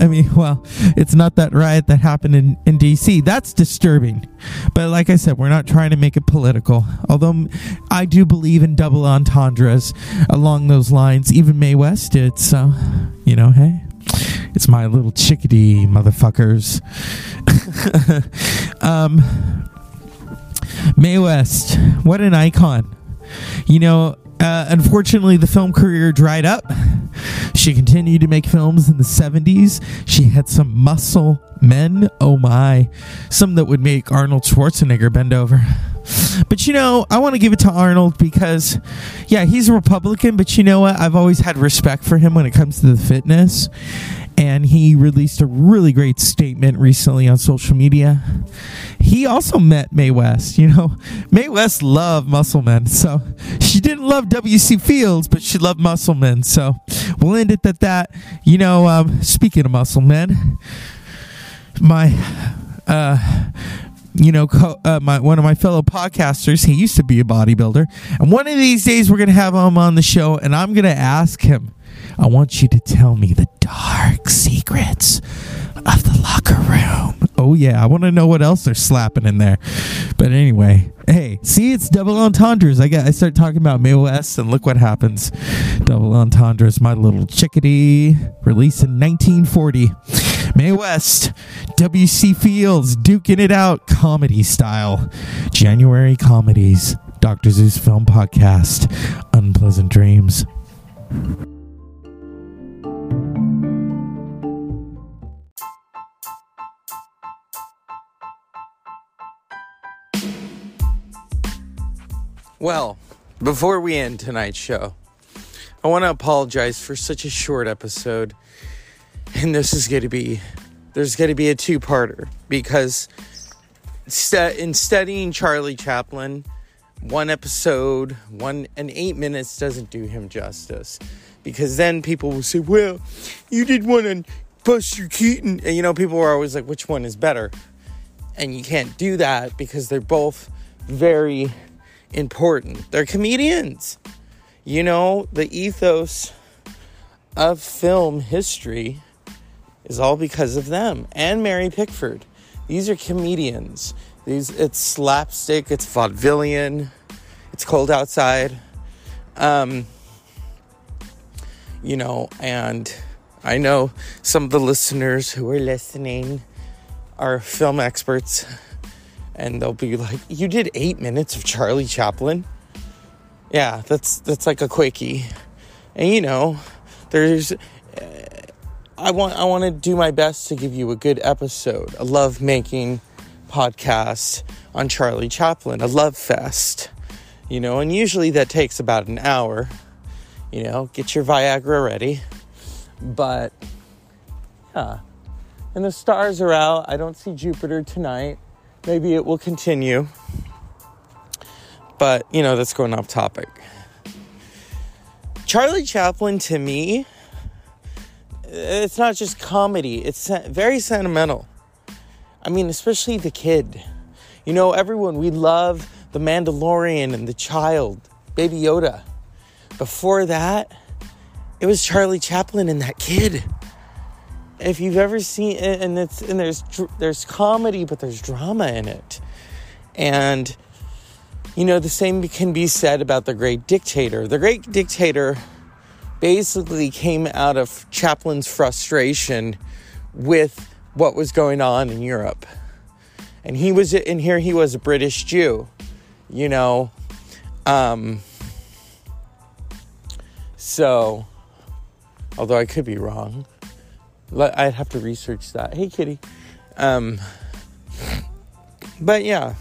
I mean, well, it's not that riot that happened in, in DC. That's disturbing. But like I said, we're not trying to make it political. Although I do believe in double entendres along those lines. Even Mae West did. So, you know, hey, it's my little chickadee, motherfuckers. *laughs* um, Mae West, what an icon. You know, uh, unfortunately, the film career dried up. She continued to make films in the 70s. She had some muscle men. Oh my. Some that would make Arnold Schwarzenegger bend over. But you know, I want to give it to Arnold because, yeah, he's a Republican, but you know what? I've always had respect for him when it comes to the fitness. And he released a really great statement recently on social media. He also met Mae West. You know, Mae West loved muscle men. So she didn't love W.C. Fields, but she loved muscle men. So we'll end it at that. You know, um, speaking of muscle men, my uh, you know, co- uh, my one of my fellow podcasters. He used to be a bodybuilder, and one of these days we're gonna have him on the show, and I'm gonna ask him. I want you to tell me the dark secrets of the locker room. Oh yeah, I want to know what else they're slapping in there. But anyway, hey, see, it's double entendres. I got I start talking about Mae West, and look what happens. Double entendres, my little chickadee, released in 1940. Mae West, W.C. Fields, duking it out, comedy style. January comedies. Dr. Zeus Film Podcast. Unpleasant Dreams. Well, before we end tonight's show, I want to apologize for such a short episode. And this is going to be, there's going to be a two parter because st- in studying Charlie Chaplin, one episode, one and eight minutes doesn't do him justice. Because then people will say, well, you did one on Buster Keaton. And, you know, people are always like, which one is better? And you can't do that because they're both very important. They're comedians. You know, the ethos of film history is all because of them and Mary Pickford. These are comedians. These it's slapstick, it's vaudevillian, it's cold outside. Um, you know, and I know some of the listeners who are listening are film experts and they'll be like, "You did eight minutes of Charlie Chaplin." Yeah, that's that's like a quickie, and you know, there's. I want I want to do my best to give you a good episode, a love making podcast on Charlie Chaplin, a love fest, you know, and usually that takes about an hour. You know, get your Viagra ready, but yeah, and the stars are out. I don't see Jupiter tonight maybe it will continue. But, you know, that's going off topic. Charlie Chaplin, to me, it's not just comedy, it's very sentimental. I mean, especially the kid. You know, everyone, we love The Mandalorian and The Child, Baby Yoda. Before that, it was Charlie Chaplin and that kid if you've ever seen and it's and there's there's comedy but there's drama in it. And you know the same can be said about the great dictator. The great dictator basically came out of chaplin's frustration with what was going on in europe. And he was in here he was a british jew you know? Um so although i could be wrong I'd have to research that. Hey, kitty. Um, but yeah,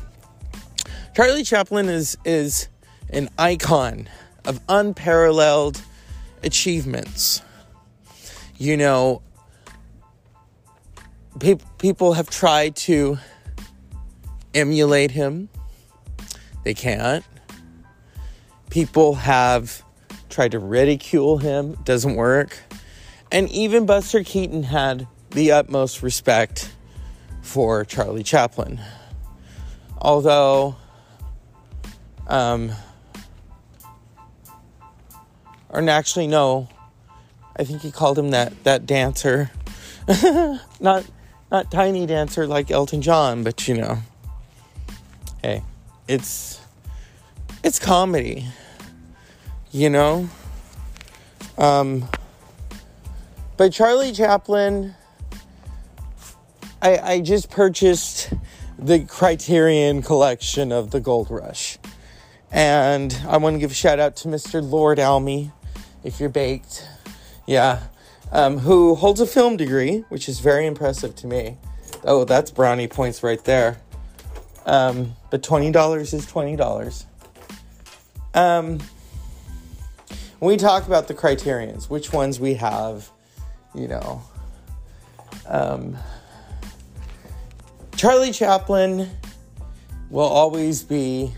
Charlie Chaplin is is an icon of unparalleled achievements. You know, pe- people have tried to emulate him. They can't. People have tried to ridicule him. Doesn't work. And even Buster Keaton had the utmost respect for Charlie Chaplin. Although, um, or actually, no, I think he called him that, that dancer. *laughs* not, not tiny dancer like Elton John, but you know, hey, it's, it's comedy, you know? Um, but Charlie Chaplin, I, I just purchased the Criterion collection of the Gold Rush. And I want to give a shout out to Mr. Lord Almy, if you're baked. Yeah. Um, who holds a film degree, which is very impressive to me. Oh, that's brownie points right there. Um, but $20 is $20. Um, we talk about the criterions, which ones we have, you know. Um, Charlie Chaplin will always be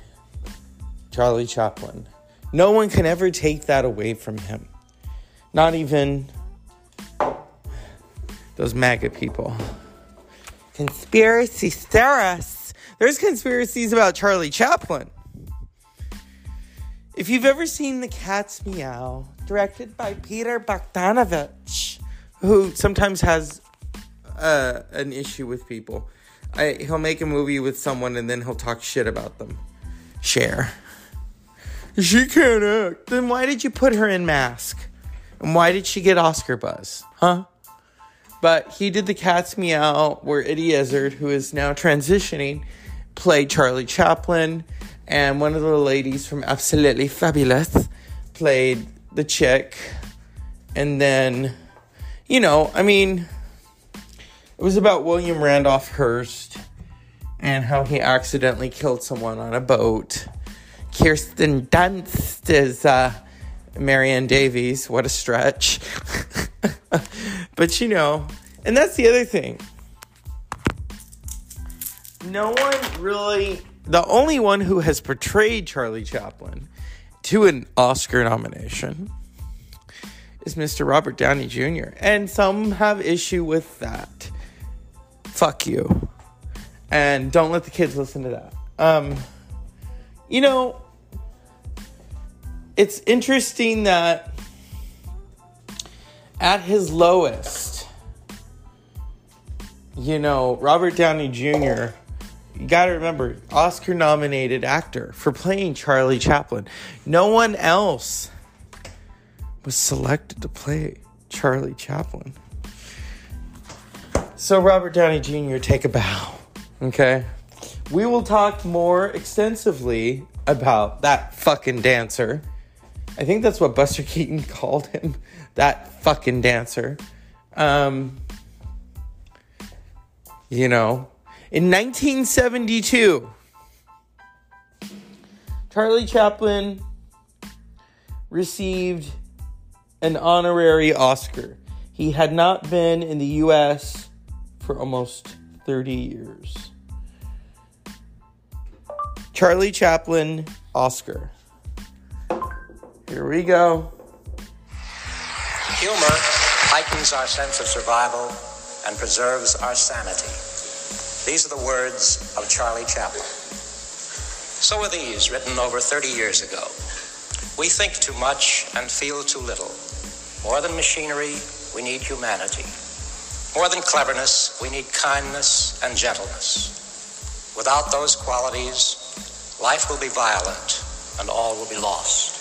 Charlie Chaplin. No one can ever take that away from him. Not even those MAGA people. Conspiracy theorists. There's conspiracies about Charlie Chaplin. If you've ever seen The Cat's Meow, directed by Peter Bogdanovich, who sometimes has uh, an issue with people, I, he'll make a movie with someone and then he'll talk shit about them. Cher. She can't act. Then why did you put her in Mask? And why did she get Oscar buzz? Huh? But he did The Cat's Meow, where Eddie Izzard, who is now transitioning, played Charlie Chaplin and one of the ladies from Absolutely Fabulous played the chick. And then, you know, I mean, it was about William Randolph Hearst and how he accidentally killed someone on a boat. Kirsten Dunst is uh, Marion Davies. What a stretch. *laughs* but you know, and that's the other thing. No one really the only one who has portrayed Charlie Chaplin to an Oscar nomination is Mr. Robert Downey Jr. And some have issue with that. Fuck you. And don't let the kids listen to that. Um, you know, it's interesting that at his lowest, you know, Robert Downey Jr you got to remember, Oscar nominated actor for playing Charlie Chaplin. No one else was selected to play Charlie Chaplin. So, Robert Downey Jr., take a bow. Okay? We will talk more extensively about that fucking dancer. I think that's what Buster *laughs* Keaton called him. That fucking dancer. Um, you know, in 1972, Charlie Chaplin received an honorary Oscar. He had not been in the US for almost 30 years. Charlie Chaplin Oscar. Here we go. Humor heightens our sense of survival and preserves our sanity. These are the words of Charlie Chaplin. So are these, written over 30 years ago. We think too much and feel too little. More than machinery, we need humanity. More than cleverness, we need kindness and gentleness. Without those qualities, life will be violent and all will be lost.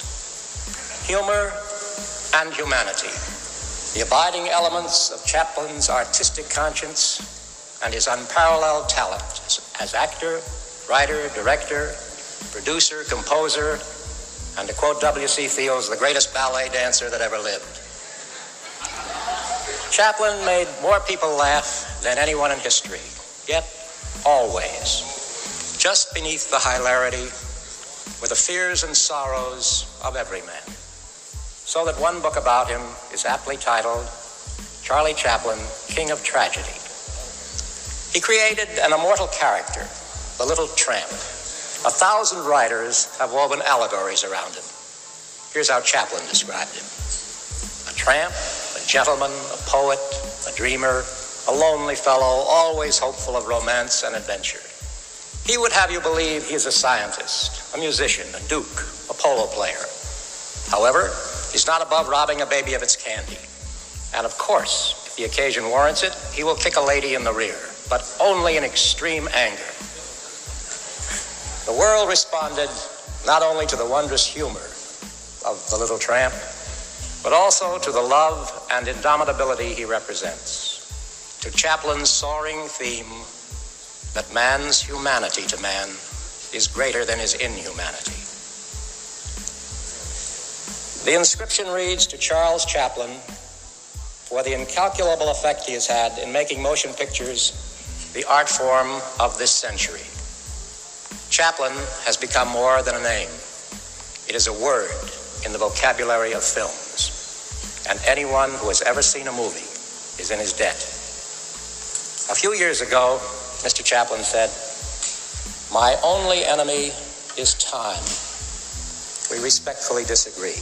Humor and humanity, the abiding elements of Chaplin's artistic conscience and his unparalleled talent as actor, writer, director, producer, composer, and to quote W.C. Fields, the greatest ballet dancer that ever lived. Chaplin made more people laugh than anyone in history, yet always, just beneath the hilarity, were the fears and sorrows of every man. So that one book about him is aptly titled Charlie Chaplin, King of Tragedy. He created an immortal character, the little tramp. A thousand writers have woven allegories around him. Here's how Chaplin described him a tramp, a gentleman, a poet, a dreamer, a lonely fellow, always hopeful of romance and adventure. He would have you believe he is a scientist, a musician, a duke, a polo player. However, he's not above robbing a baby of its candy. And of course, if the occasion warrants it, he will kick a lady in the rear but only in extreme anger. The world responded not only to the wondrous humor of the little tramp, but also to the love and indomitability he represents, to Chaplin's soaring theme that man's humanity to man is greater than his inhumanity. The inscription reads to Charles Chaplin for the incalculable effect he has had in making motion pictures the art form of this century. Chaplin has become more than a name. It is a word in the vocabulary of films. And anyone who has ever seen a movie is in his debt. A few years ago, Mr. Chaplin said, My only enemy is time. We respectfully disagree.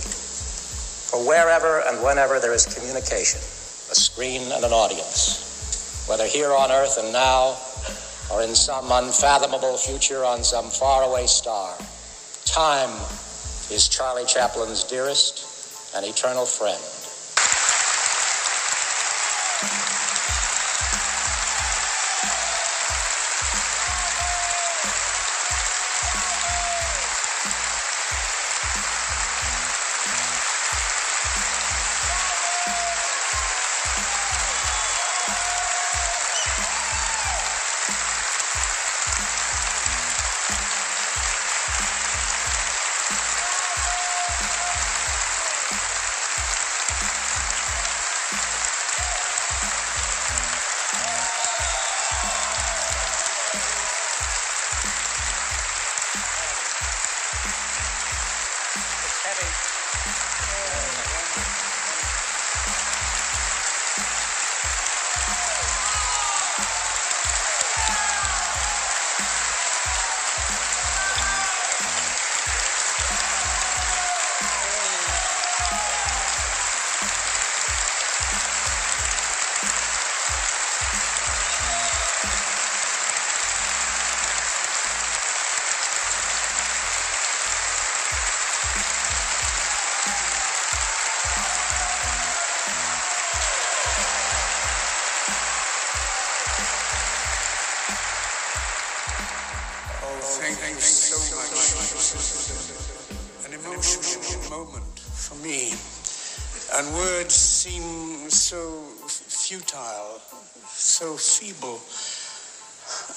For wherever and whenever there is communication, a screen and an audience, whether here on earth and now or in some unfathomable future on some faraway star. Time is Charlie Chaplin's dearest and eternal friend. Oh, futile, so feeble.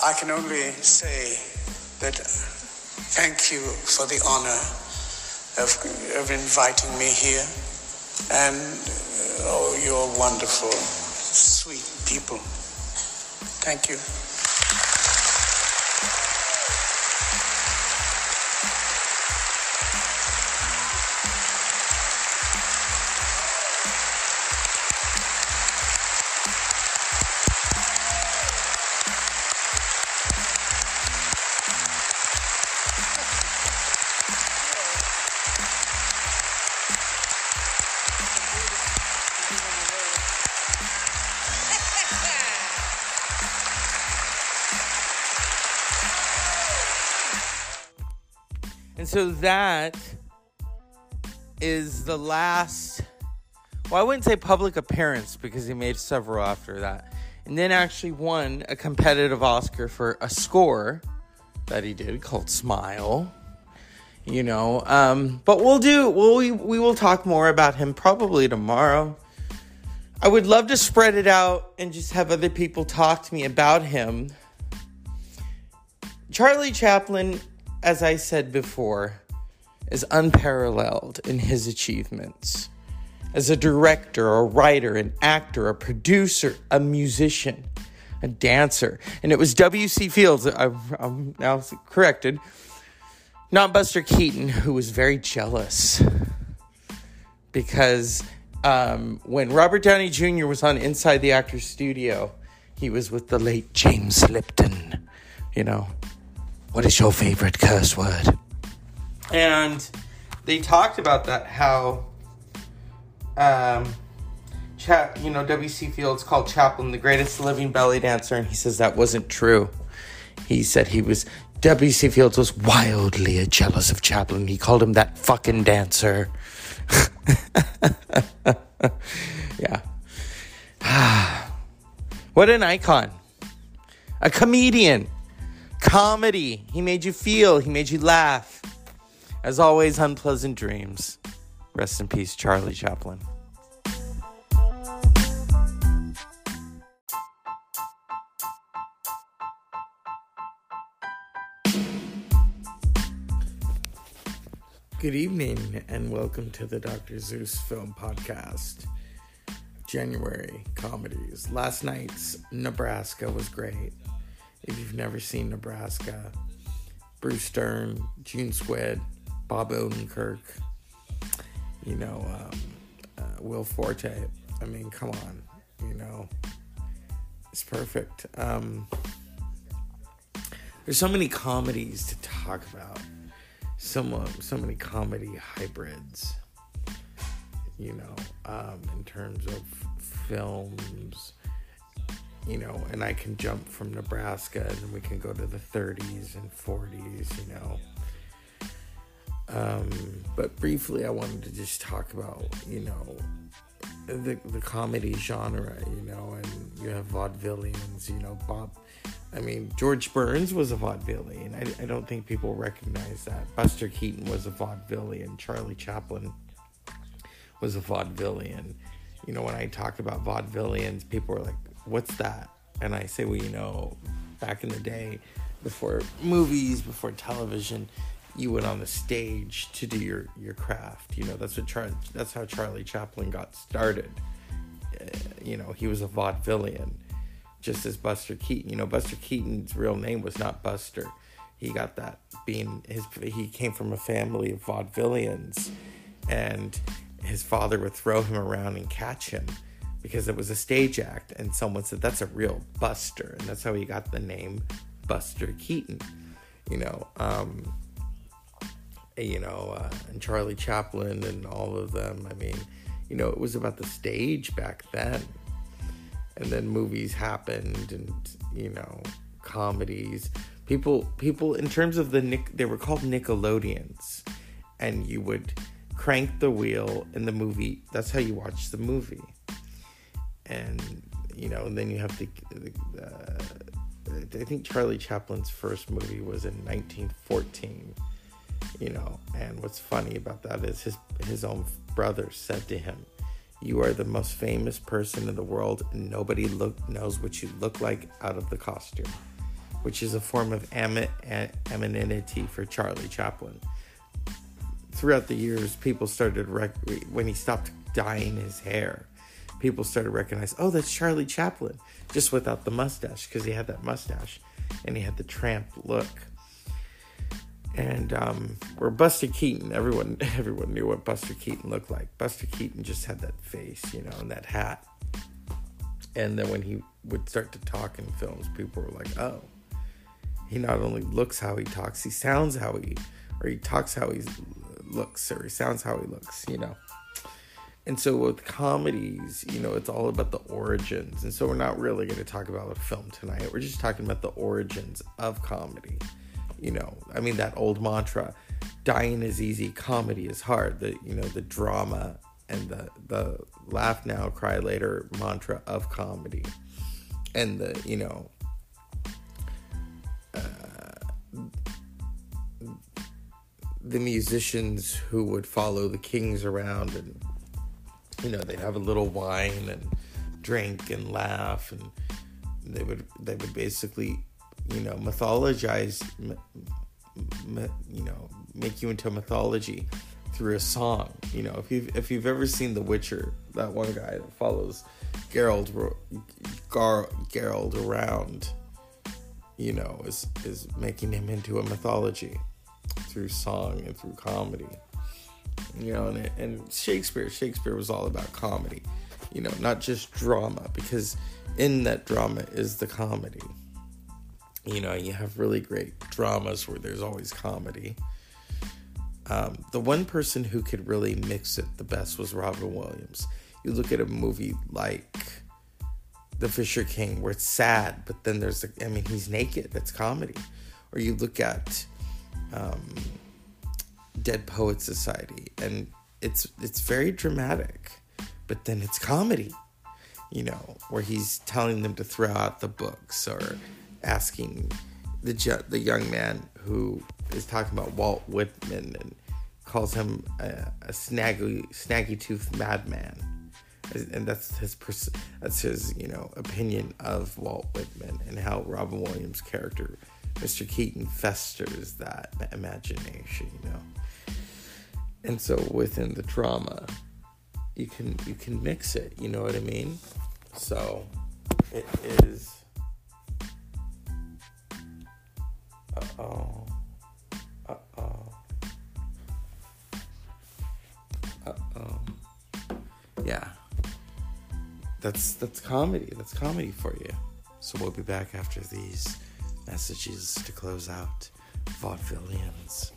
I can only say that thank you for the honor of, of inviting me here. And oh, you're wonderful, sweet people. Thank you. And so that is the last. Well, I wouldn't say public appearance because he made several after that. And then actually won a competitive Oscar for a score that he did called Smile. You know, um, but we'll do, we'll, we, we will talk more about him probably tomorrow. I would love to spread it out and just have other people talk to me about him. Charlie Chaplin, as I said before, is unparalleled in his achievements. As a director, a writer, an actor, a producer, a musician, a dancer. And it was W.C. Fields, I, I'm now corrected, not Buster Keaton, who was very jealous. Because um, when Robert Downey Jr. was on Inside the Actors Studio, he was with the late James Lipton. You know, what is your favorite curse word? And they talked about that how, um, Cha- you know, W.C. Fields called Chaplin the greatest living belly dancer, and he says that wasn't true. He said he was W.C. Fields was wildly jealous of Chaplin. He called him that fucking dancer. *laughs* yeah. *sighs* what an icon. A comedian. Comedy. He made you feel, he made you laugh. As always, unpleasant dreams. Rest in peace, Charlie Chaplin. Good evening, and welcome to the Dr. Zeus Film Podcast. January comedies. Last night's Nebraska was great. If you've never seen Nebraska, Bruce Dern, June Squibb, Bob Odenkirk, you know, um, uh, Will Forte. I mean, come on, you know, it's perfect. Um, there's so many comedies to talk about. So, so many comedy hybrids, you know, um, in terms of films you know, and I can jump from Nebraska and we can go to the 30s and 40s, you know. Um, but briefly, I wanted to just talk about, you know, the, the comedy genre, you know, and you have vaudevillians, you know, Bob. I mean, George Burns was a vaudevillian. I, I don't think people recognize that. Buster Keaton was a vaudevillian. Charlie Chaplin was a vaudevillian. You know, when I talk about vaudevillians, people are like, what's that? And I say, well, you know, back in the day, before movies, before television, you went on the stage to do your your craft. You know, that's what Char- that's how Charlie Chaplin got started. Uh, you know, he was a vaudevillian, just as Buster Keaton. You know, Buster Keaton's real name was not Buster. He got that being his. He came from a family of vaudevillians, and his father would throw him around and catch him because it was a stage act. And someone said that's a real Buster, and that's how he got the name Buster Keaton. You know. Um, you know, uh, and Charlie Chaplin and all of them. I mean, you know, it was about the stage back then. And then movies happened and, you know, comedies. People, people, in terms of the Nick, they were called Nickelodeons. And you would crank the wheel in the movie. That's how you watch the movie. And, you know, and then you have the, uh, I think Charlie Chaplin's first movie was in 1914 you know and what's funny about that is his his own brother said to him you are the most famous person in the world. And nobody look knows what you look like out of the costume which is a form of amenity for charlie chaplin. Throughout the years people started rec- when he stopped dyeing his hair people started recognize oh that's charlie chaplin just without the mustache because he had that mustache and he had the tramp look and um, where Buster Keaton, everyone *laughs* everyone knew what Buster Keaton looked like. Buster Keaton just had that face, you know, and that hat. And then when he would start to talk in films, people were like, "Oh, he not only looks how he talks, he sounds how he, or he talks how he looks, or he sounds how he looks," you know. And so with comedies, you know, it's all about the origins. And so we're not really going to talk about a film tonight. We're just talking about the origins of comedy you know i mean that old mantra dying is easy comedy is hard the you know the drama and the the laugh now cry later mantra of comedy and the you know uh, the musicians who would follow the kings around and you know they'd have a little wine and drink and laugh and they would they would basically you know, mythologize, you know, make you into mythology through a song. You know, if you've if you've ever seen The Witcher, that one guy that follows Geralt, Gar, Geralt around, you know, is is making him into a mythology through song and through comedy. You know, and and Shakespeare, Shakespeare was all about comedy. You know, not just drama, because in that drama is the comedy you know, you have really great dramas where there's always comedy. Um, the one person who could really mix it the best was Robin Williams. You look at a movie like The Fisher King, where it's sad, but then there's, a, I mean, he's naked. That's comedy. Or you look at um, Dead Poet Society, and it's it's very dramatic, but then it's comedy. You know, where he's telling them to throw out the books or asking the the young man who is talking about Walt Whitman and calls him a, a snaggy snaggy toothed madman, and that's his pers- that's his you know opinion of Walt Whitman and how Robin Williams' character, Mr. Keaton, festers that imagination, you know. And so within the drama, you can you can mix it. You know what I mean? So it is Uh-oh. Uh-oh. Uh-oh. Yeah. That's that's comedy. That's comedy for you. So we'll be back after these messages to close out Vaudevillians.